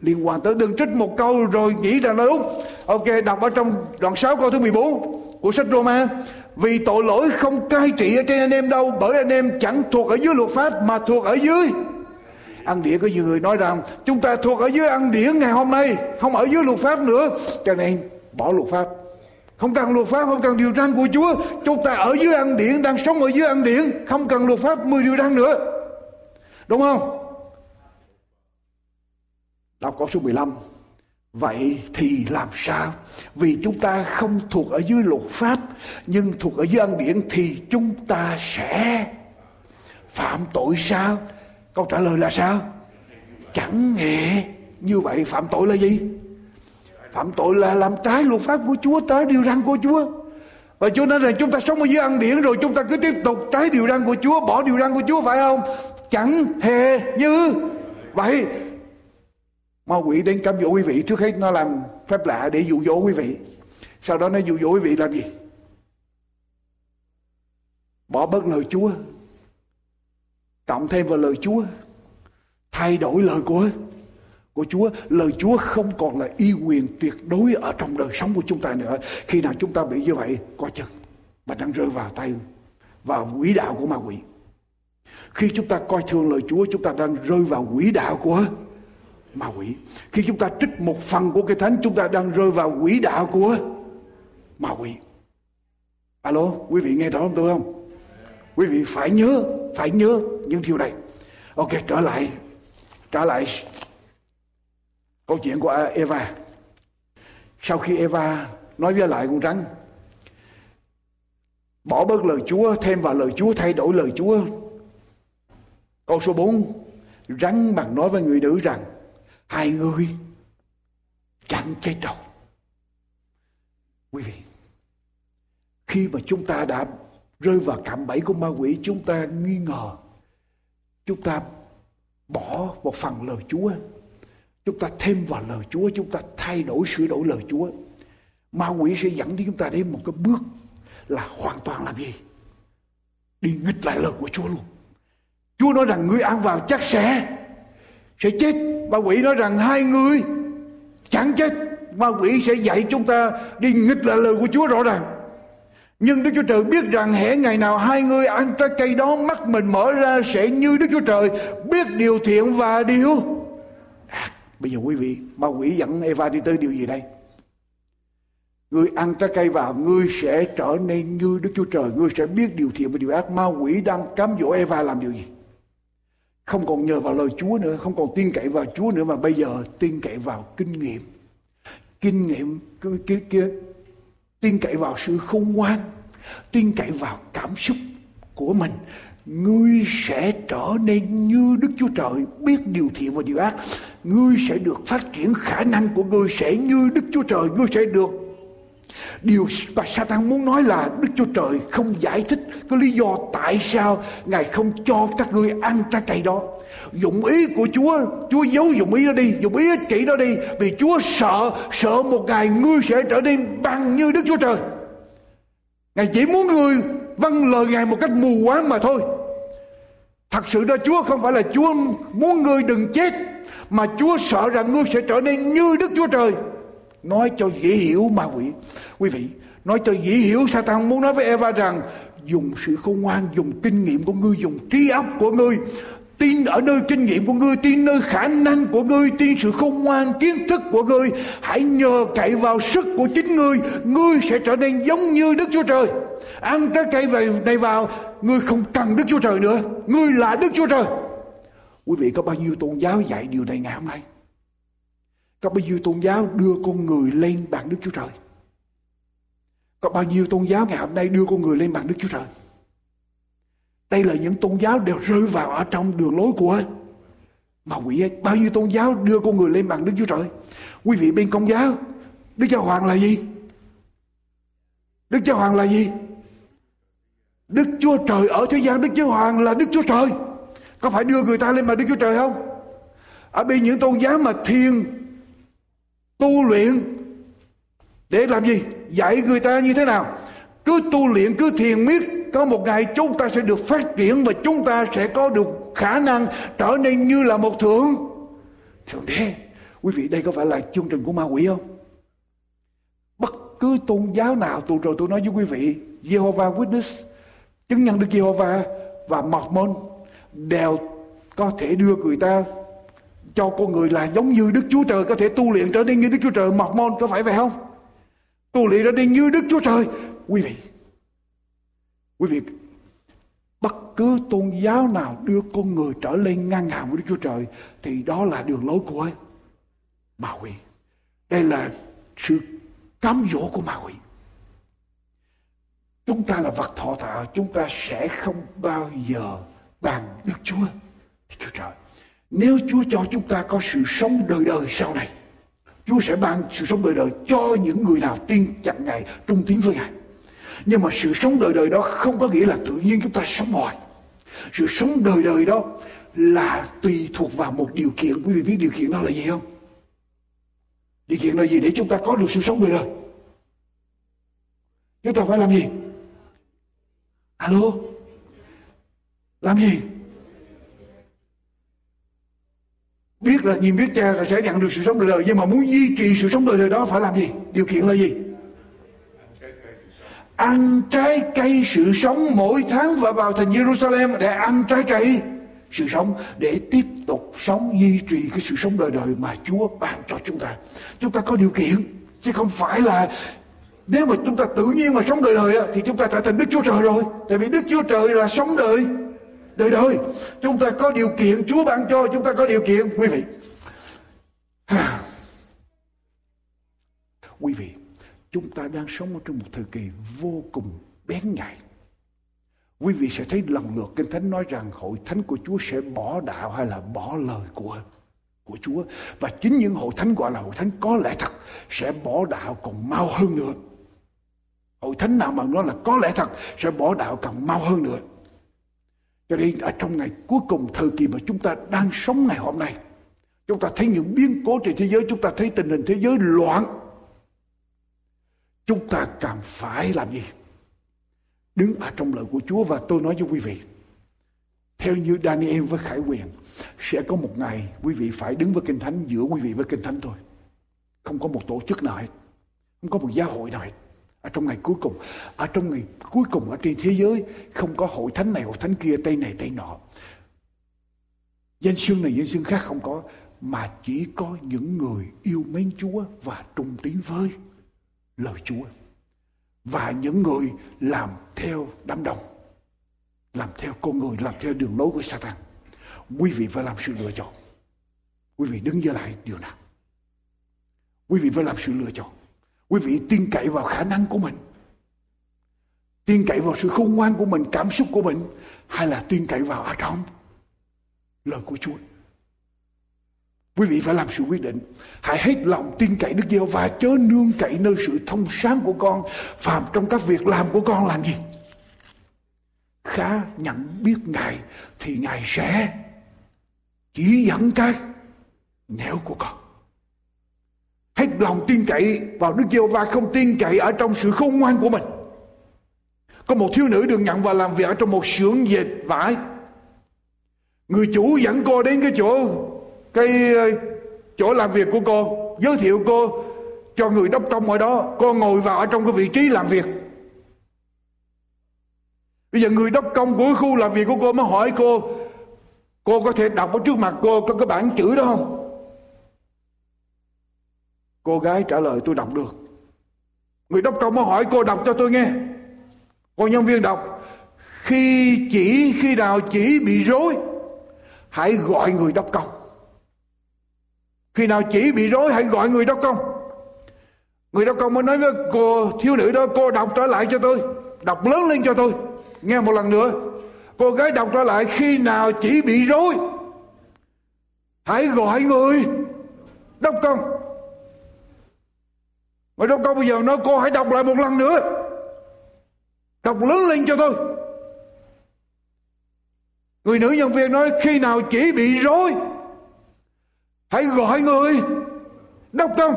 liên quan tới đừng trích một câu rồi nghĩ rằng nó đúng ok, đọc ở trong đoạn 6 câu thứ 14 của sách Roma. Vì tội lỗi không cai trị ở trên anh em đâu, bởi anh em chẳng thuộc ở dưới luật pháp mà thuộc ở dưới. Ăn điển có nhiều người nói rằng, chúng ta thuộc ở dưới ăn điển ngày hôm nay, không ở dưới luật pháp nữa. Cho nên, bỏ luật pháp. Không cần luật pháp, không cần điều răn của Chúa. Chúng ta ở dưới ăn điển, đang sống ở dưới ăn điển, không cần luật pháp 10 điều răn nữa. Đúng không? Đọc câu số 15. Vậy thì làm sao? Vì chúng ta không thuộc ở dưới luật pháp nhưng thuộc ở dưới ân điển thì chúng ta sẽ phạm tội sao? Câu trả lời là sao? Chẳng hề như vậy phạm tội là gì? Phạm tội là làm trái luật pháp của Chúa, trái điều răn của Chúa. Và Chúa nói rằng chúng ta sống ở dưới ăn điển rồi chúng ta cứ tiếp tục trái điều răn của Chúa, bỏ điều răn của Chúa phải không? Chẳng hề như vậy. Ma quỷ đến cám dỗ quý vị. Trước hết nó làm phép lạ để dụ dỗ quý vị. Sau đó nó dụ dỗ quý vị làm gì? Bỏ bớt lời chúa. Cộng thêm vào lời chúa. Thay đổi lời của của Chúa. Lời Chúa không còn là y quyền tuyệt đối ở trong đời sống của chúng ta nữa. Khi nào chúng ta bị như vậy coi chừng. Mình đang rơi vào tay, vào quỹ đạo của ma quỷ khi chúng ta coi thường lời Chúa chúng ta đang rơi vào quỹ đạo của ma quỷ. Khi chúng ta trích một phần của cái thánh chúng ta đang rơi vào quỹ đạo của ma quỷ. Alo, quý vị nghe rõ không tôi không? Quý vị phải nhớ, phải nhớ những điều này. Ok, trở lại, trở lại câu chuyện của Eva. Sau khi Eva nói với lại con rắn, bỏ bớt lời Chúa, thêm vào lời Chúa, thay đổi lời Chúa, Câu số 4 Rắn bằng nói với người nữ rằng, Hai người chẳng chết đâu. Quý vị, Khi mà chúng ta đã rơi vào cạm bẫy của ma quỷ, Chúng ta nghi ngờ, Chúng ta bỏ một phần lời Chúa, Chúng ta thêm vào lời Chúa, Chúng ta thay đổi sửa đổi lời Chúa, Ma quỷ sẽ dẫn đến chúng ta đến một cái bước Là hoàn toàn làm gì? Đi nghịch lại lời của Chúa luôn. Chúa nói rằng ngươi ăn vào chắc sẽ sẽ chết. Ma quỷ nói rằng hai người chẳng chết. Ma quỷ sẽ dạy chúng ta đi nghịch lại lời của Chúa rõ ràng. Nhưng Đức Chúa Trời biết rằng hễ ngày nào hai người ăn trái cây đó mắt mình mở ra sẽ như Đức Chúa Trời biết điều thiện và điều à, Bây giờ quý vị, ma quỷ dẫn Eva đi tới điều gì đây? Ngươi ăn trái cây vào, ngươi sẽ trở nên như Đức Chúa Trời, ngươi sẽ biết điều thiện và điều ác. Ma quỷ đang cám dỗ Eva làm điều gì? Không còn nhờ vào lời Chúa nữa, không còn tin cậy vào Chúa nữa mà bây giờ tin cậy vào kinh nghiệm. Kinh nghiệm kia kia, tin cậy vào sự khôn ngoan tin cậy vào cảm xúc của mình ngươi sẽ trở nên như đức chúa trời biết điều thiện và điều ác ngươi sẽ được phát triển khả năng của ngươi sẽ như đức chúa trời ngươi sẽ được Điều mà Satan muốn nói là Đức Chúa Trời không giải thích cái lý do tại sao Ngài không cho các ngươi ăn trái cây đó. Dụng ý của Chúa, Chúa giấu dụng ý đó đi, dụng ý ích kỷ đó đi. Vì Chúa sợ, sợ một ngày ngươi sẽ trở nên bằng như Đức Chúa Trời. Ngài chỉ muốn ngươi vâng lời Ngài một cách mù quáng mà thôi. Thật sự đó Chúa không phải là Chúa muốn ngươi đừng chết mà Chúa sợ rằng ngươi sẽ trở nên như Đức Chúa Trời nói cho dễ hiểu ma quỷ. Quý vị, nói cho dễ hiểu Satan muốn nói với Eva rằng, dùng sự khôn ngoan, dùng kinh nghiệm của ngươi, dùng trí óc của ngươi, tin ở nơi kinh nghiệm của ngươi, tin nơi khả năng của ngươi, tin sự khôn ngoan, kiến thức của ngươi, hãy nhờ cậy vào sức của chính ngươi ngươi sẽ trở nên giống như đức chúa trời. Ăn trái cây về này vào, ngươi không cần đức chúa trời nữa, ngươi là đức chúa trời. Quý vị, có bao nhiêu tôn giáo dạy điều này ngày hôm nay? Có bao nhiêu tôn giáo đưa con người lên bàn Đức Chúa Trời? Có bao nhiêu tôn giáo ngày hôm nay đưa con người lên bàn Đức Chúa Trời? Đây là những tôn giáo đều rơi vào ở trong đường lối của mà quỷ ấy. Bao nhiêu tôn giáo đưa con người lên bàn Đức Chúa Trời? Quý vị bên công giáo, Đức Giáo Hoàng là gì? Đức Giáo Hoàng là gì? Đức Chúa Trời ở thế gian Đức Giáo Hoàng là Đức Chúa Trời. Có phải đưa người ta lên bàn Đức Chúa Trời không? Ở bên những tôn giáo mà thiên tu luyện. Để làm gì? Dạy người ta như thế nào? Cứ tu luyện, cứ thiền miết, có một ngày chúng ta sẽ được phát triển và chúng ta sẽ có được khả năng trở nên như là một thượng. Thượng đế, quý vị, đây có phải là chương trình của ma quỷ không? Bất cứ tôn giáo nào tụ rồi tôi nói với quý vị, Jehovah Witness, chứng nhân Đức Jehovah và Mormon đều có thể đưa người ta cho con người là giống như Đức Chúa Trời có thể tu luyện trở nên như Đức Chúa Trời mọc môn có phải vậy không? Tu luyện trở nên như Đức Chúa Trời. Quý vị, quý vị, bất cứ tôn giáo nào đưa con người trở lên ngang hàng với Đức Chúa Trời thì đó là đường lối của ma quỷ. Đây là sự cám dỗ của ma quỷ. Chúng ta là vật thọ tạo, chúng ta sẽ không bao giờ bằng Đức Chúa, Đức Chúa Trời. Nếu Chúa cho chúng ta có sự sống đời đời sau này, Chúa sẽ ban sự sống đời đời cho những người nào tin chặn Ngài, trung tín với Ngài. Nhưng mà sự sống đời đời đó không có nghĩa là tự nhiên chúng ta sống hoài. Sự sống đời đời đó là tùy thuộc vào một điều kiện. Quý vị biết điều kiện đó là gì không? Điều kiện là gì để chúng ta có được sự sống đời đời? Chúng ta phải làm gì? Alo? Làm gì? Biết là nhìn biết cha là sẽ nhận được sự sống đời đời, nhưng mà muốn duy trì sự sống đời đời đó phải làm gì? Điều kiện là gì? Ăn trái cây sự sống mỗi tháng và vào thành Jerusalem để ăn trái cây sự sống, để tiếp tục sống, duy trì cái sự sống đời đời mà Chúa ban cho chúng ta. Chúng ta có điều kiện, chứ không phải là nếu mà chúng ta tự nhiên mà sống đời đời thì chúng ta trở thành Đức Chúa Trời rồi. Tại vì Đức Chúa Trời là sống đời đời đời, chúng ta có điều kiện, Chúa ban cho chúng ta có điều kiện, quý vị. Quý vị, chúng ta đang sống trong một thời kỳ vô cùng bén nhạy. Quý vị sẽ thấy lần lượt kinh thánh nói rằng hội thánh của Chúa sẽ bỏ đạo hay là bỏ lời của của Chúa. Và chính những hội thánh gọi là hội thánh có lẽ thật sẽ bỏ đạo còn mau hơn nữa. Hội thánh nào mà nói là có lẽ thật sẽ bỏ đạo càng mau hơn nữa cho nên ở trong ngày cuối cùng thời kỳ mà chúng ta đang sống ngày hôm nay, Chúng ta thấy những biến cố trên thế giới, Chúng ta thấy tình hình thế giới loạn. Chúng ta càng phải làm gì? Đứng ở trong lời của Chúa Và tôi nói với quý vị, Theo như Daniel với Khải Quyền, Sẽ có một ngày quý vị phải đứng với Kinh Thánh, Giữa quý vị với Kinh Thánh thôi. Không có một tổ chức nào hết. Không có một giáo hội nào hết ở trong ngày cuối cùng, ở trong ngày cuối cùng ở trên thế giới, không có hội thánh này, hội thánh kia tây này tây nọ. Danh xưng này, danh xưng khác không có, mà chỉ có những người yêu mến Chúa và trung tín với lời Chúa. Và những người làm theo đám đông, làm theo con người, làm theo đường lối của Satan. Quý vị phải làm sự lựa chọn. Quý vị đứng dưới lại điều nào? Quý vị phải làm sự lựa chọn quý vị tin cậy vào khả năng của mình. Tin cậy vào sự khôn ngoan của mình, cảm xúc của mình, hay là tin cậy vào ở trong lời của Chúa. Quý vị phải làm sự quyết định. Hãy hết lòng tin cậy Đức Giêsu và chớ nương cậy nơi sự thông sáng của con, phàm trong các việc làm của con làm gì? Khá nhận biết Ngài thì Ngài sẽ chỉ dẫn cái nẻo của con hết lòng tin cậy vào Đức Giêsu và không tin cậy ở trong sự khôn ngoan của mình. Có một thiếu nữ được nhận vào làm việc ở trong một xưởng dệt vải. Người chủ dẫn cô đến cái chỗ cái ờ, chỗ làm việc của cô, giới thiệu cô cho người đốc công ở đó. Cô ngồi vào ở trong cái vị trí làm việc. Bây giờ người đốc công của khu làm việc của cô mới hỏi cô cô có thể đọc ở trước mặt cô có cái bản chữ đó không? Cô gái trả lời tôi đọc được. Người đốc công mới hỏi cô đọc cho tôi nghe. Cô nhân viên đọc, khi chỉ, khi nào chỉ bị rối, hãy gọi người đốc công. Khi nào chỉ bị rối, hãy gọi người đốc công. Người đốc công mới nói với cô thiếu nữ đó, cô đọc trở lại cho tôi, đọc lớn lên cho tôi. Nghe một lần nữa, cô gái đọc trở lại, khi nào chỉ bị rối, hãy gọi người đốc công. Mà đốc công bây giờ nói cô hãy đọc lại một lần nữa. Đọc lớn lên cho tôi. Người nữ nhân viên nói khi nào chỉ bị rối, hãy gọi người. Đốc công.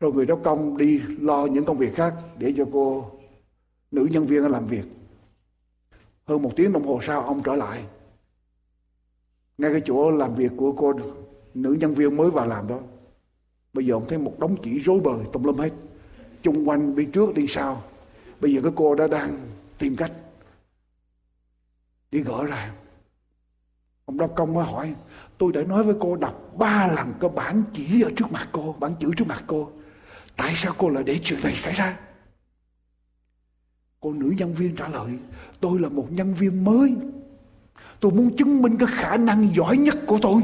Rồi người đốc công đi lo những công việc khác để cho cô nữ nhân viên làm việc. Hơn một tiếng đồng hồ sau, ông trở lại. Ngay cái chỗ làm việc của cô nữ nhân viên mới vào làm đó bây giờ ông thấy một đống chỉ rối bời tùm lum hết. Chung quanh bên trước đi sau. Bây giờ cái cô đã đang tìm cách đi gỡ ra. Ông đốc công mới hỏi, tôi đã nói với cô đọc ba lần cái bản chỉ ở trước mặt cô, bản chữ trước mặt cô. Tại sao cô lại để chuyện này xảy ra? Cô nữ nhân viên trả lời, tôi là một nhân viên mới. Tôi muốn chứng minh cái khả năng giỏi nhất của tôi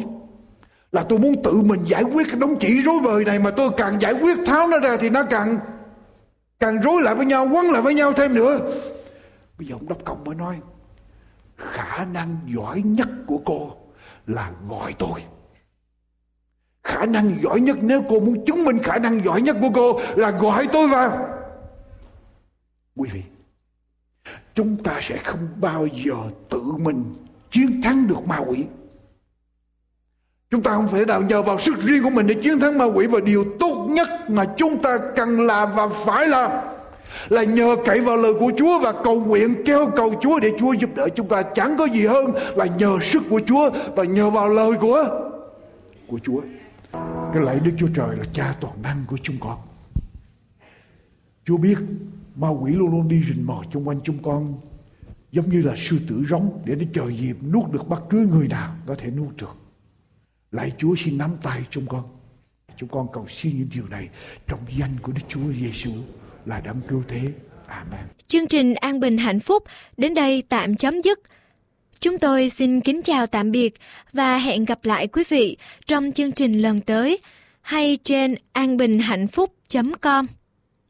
là tôi muốn tự mình giải quyết cái đống chỉ rối bời này mà tôi càng giải quyết tháo nó ra thì nó càng càng rối lại với nhau, quấn lại với nhau thêm nữa. Bây giờ ông đốc công mới nói, khả năng giỏi nhất của cô là gọi tôi. Khả năng giỏi nhất, nếu cô muốn chứng minh khả năng giỏi nhất của cô là gọi tôi vào. Quý vị, chúng ta sẽ không bao giờ tự mình chiến thắng được ma quỷ chúng ta không phải nào nhờ vào sức riêng của mình để chiến thắng ma quỷ và điều tốt nhất mà chúng ta cần làm và phải làm là nhờ cậy vào lời của Chúa và cầu nguyện kêu cầu Chúa để Chúa giúp đỡ chúng ta chẳng có gì hơn là nhờ sức của Chúa và nhờ vào lời của của Chúa. Cái lạy Đức Chúa Trời là cha toàn năng của chúng con. Chúa biết ma quỷ luôn luôn đi rình mò xung quanh chúng con, giống như là sư tử rống để nó chờ dịp nuốt được bất cứ người nào có thể nuốt được. Lạy Chúa, xin nắm tay chúng con. Chúng con cầu xin những điều này trong danh của Đức Chúa Giêsu là đấng cứu thế. Amen. Chương trình An Bình Hạnh Phúc đến đây tạm chấm dứt. Chúng tôi xin kính chào tạm biệt và hẹn gặp lại quý vị trong chương trình lần tới hay trên anbinhhạnhphúc.com.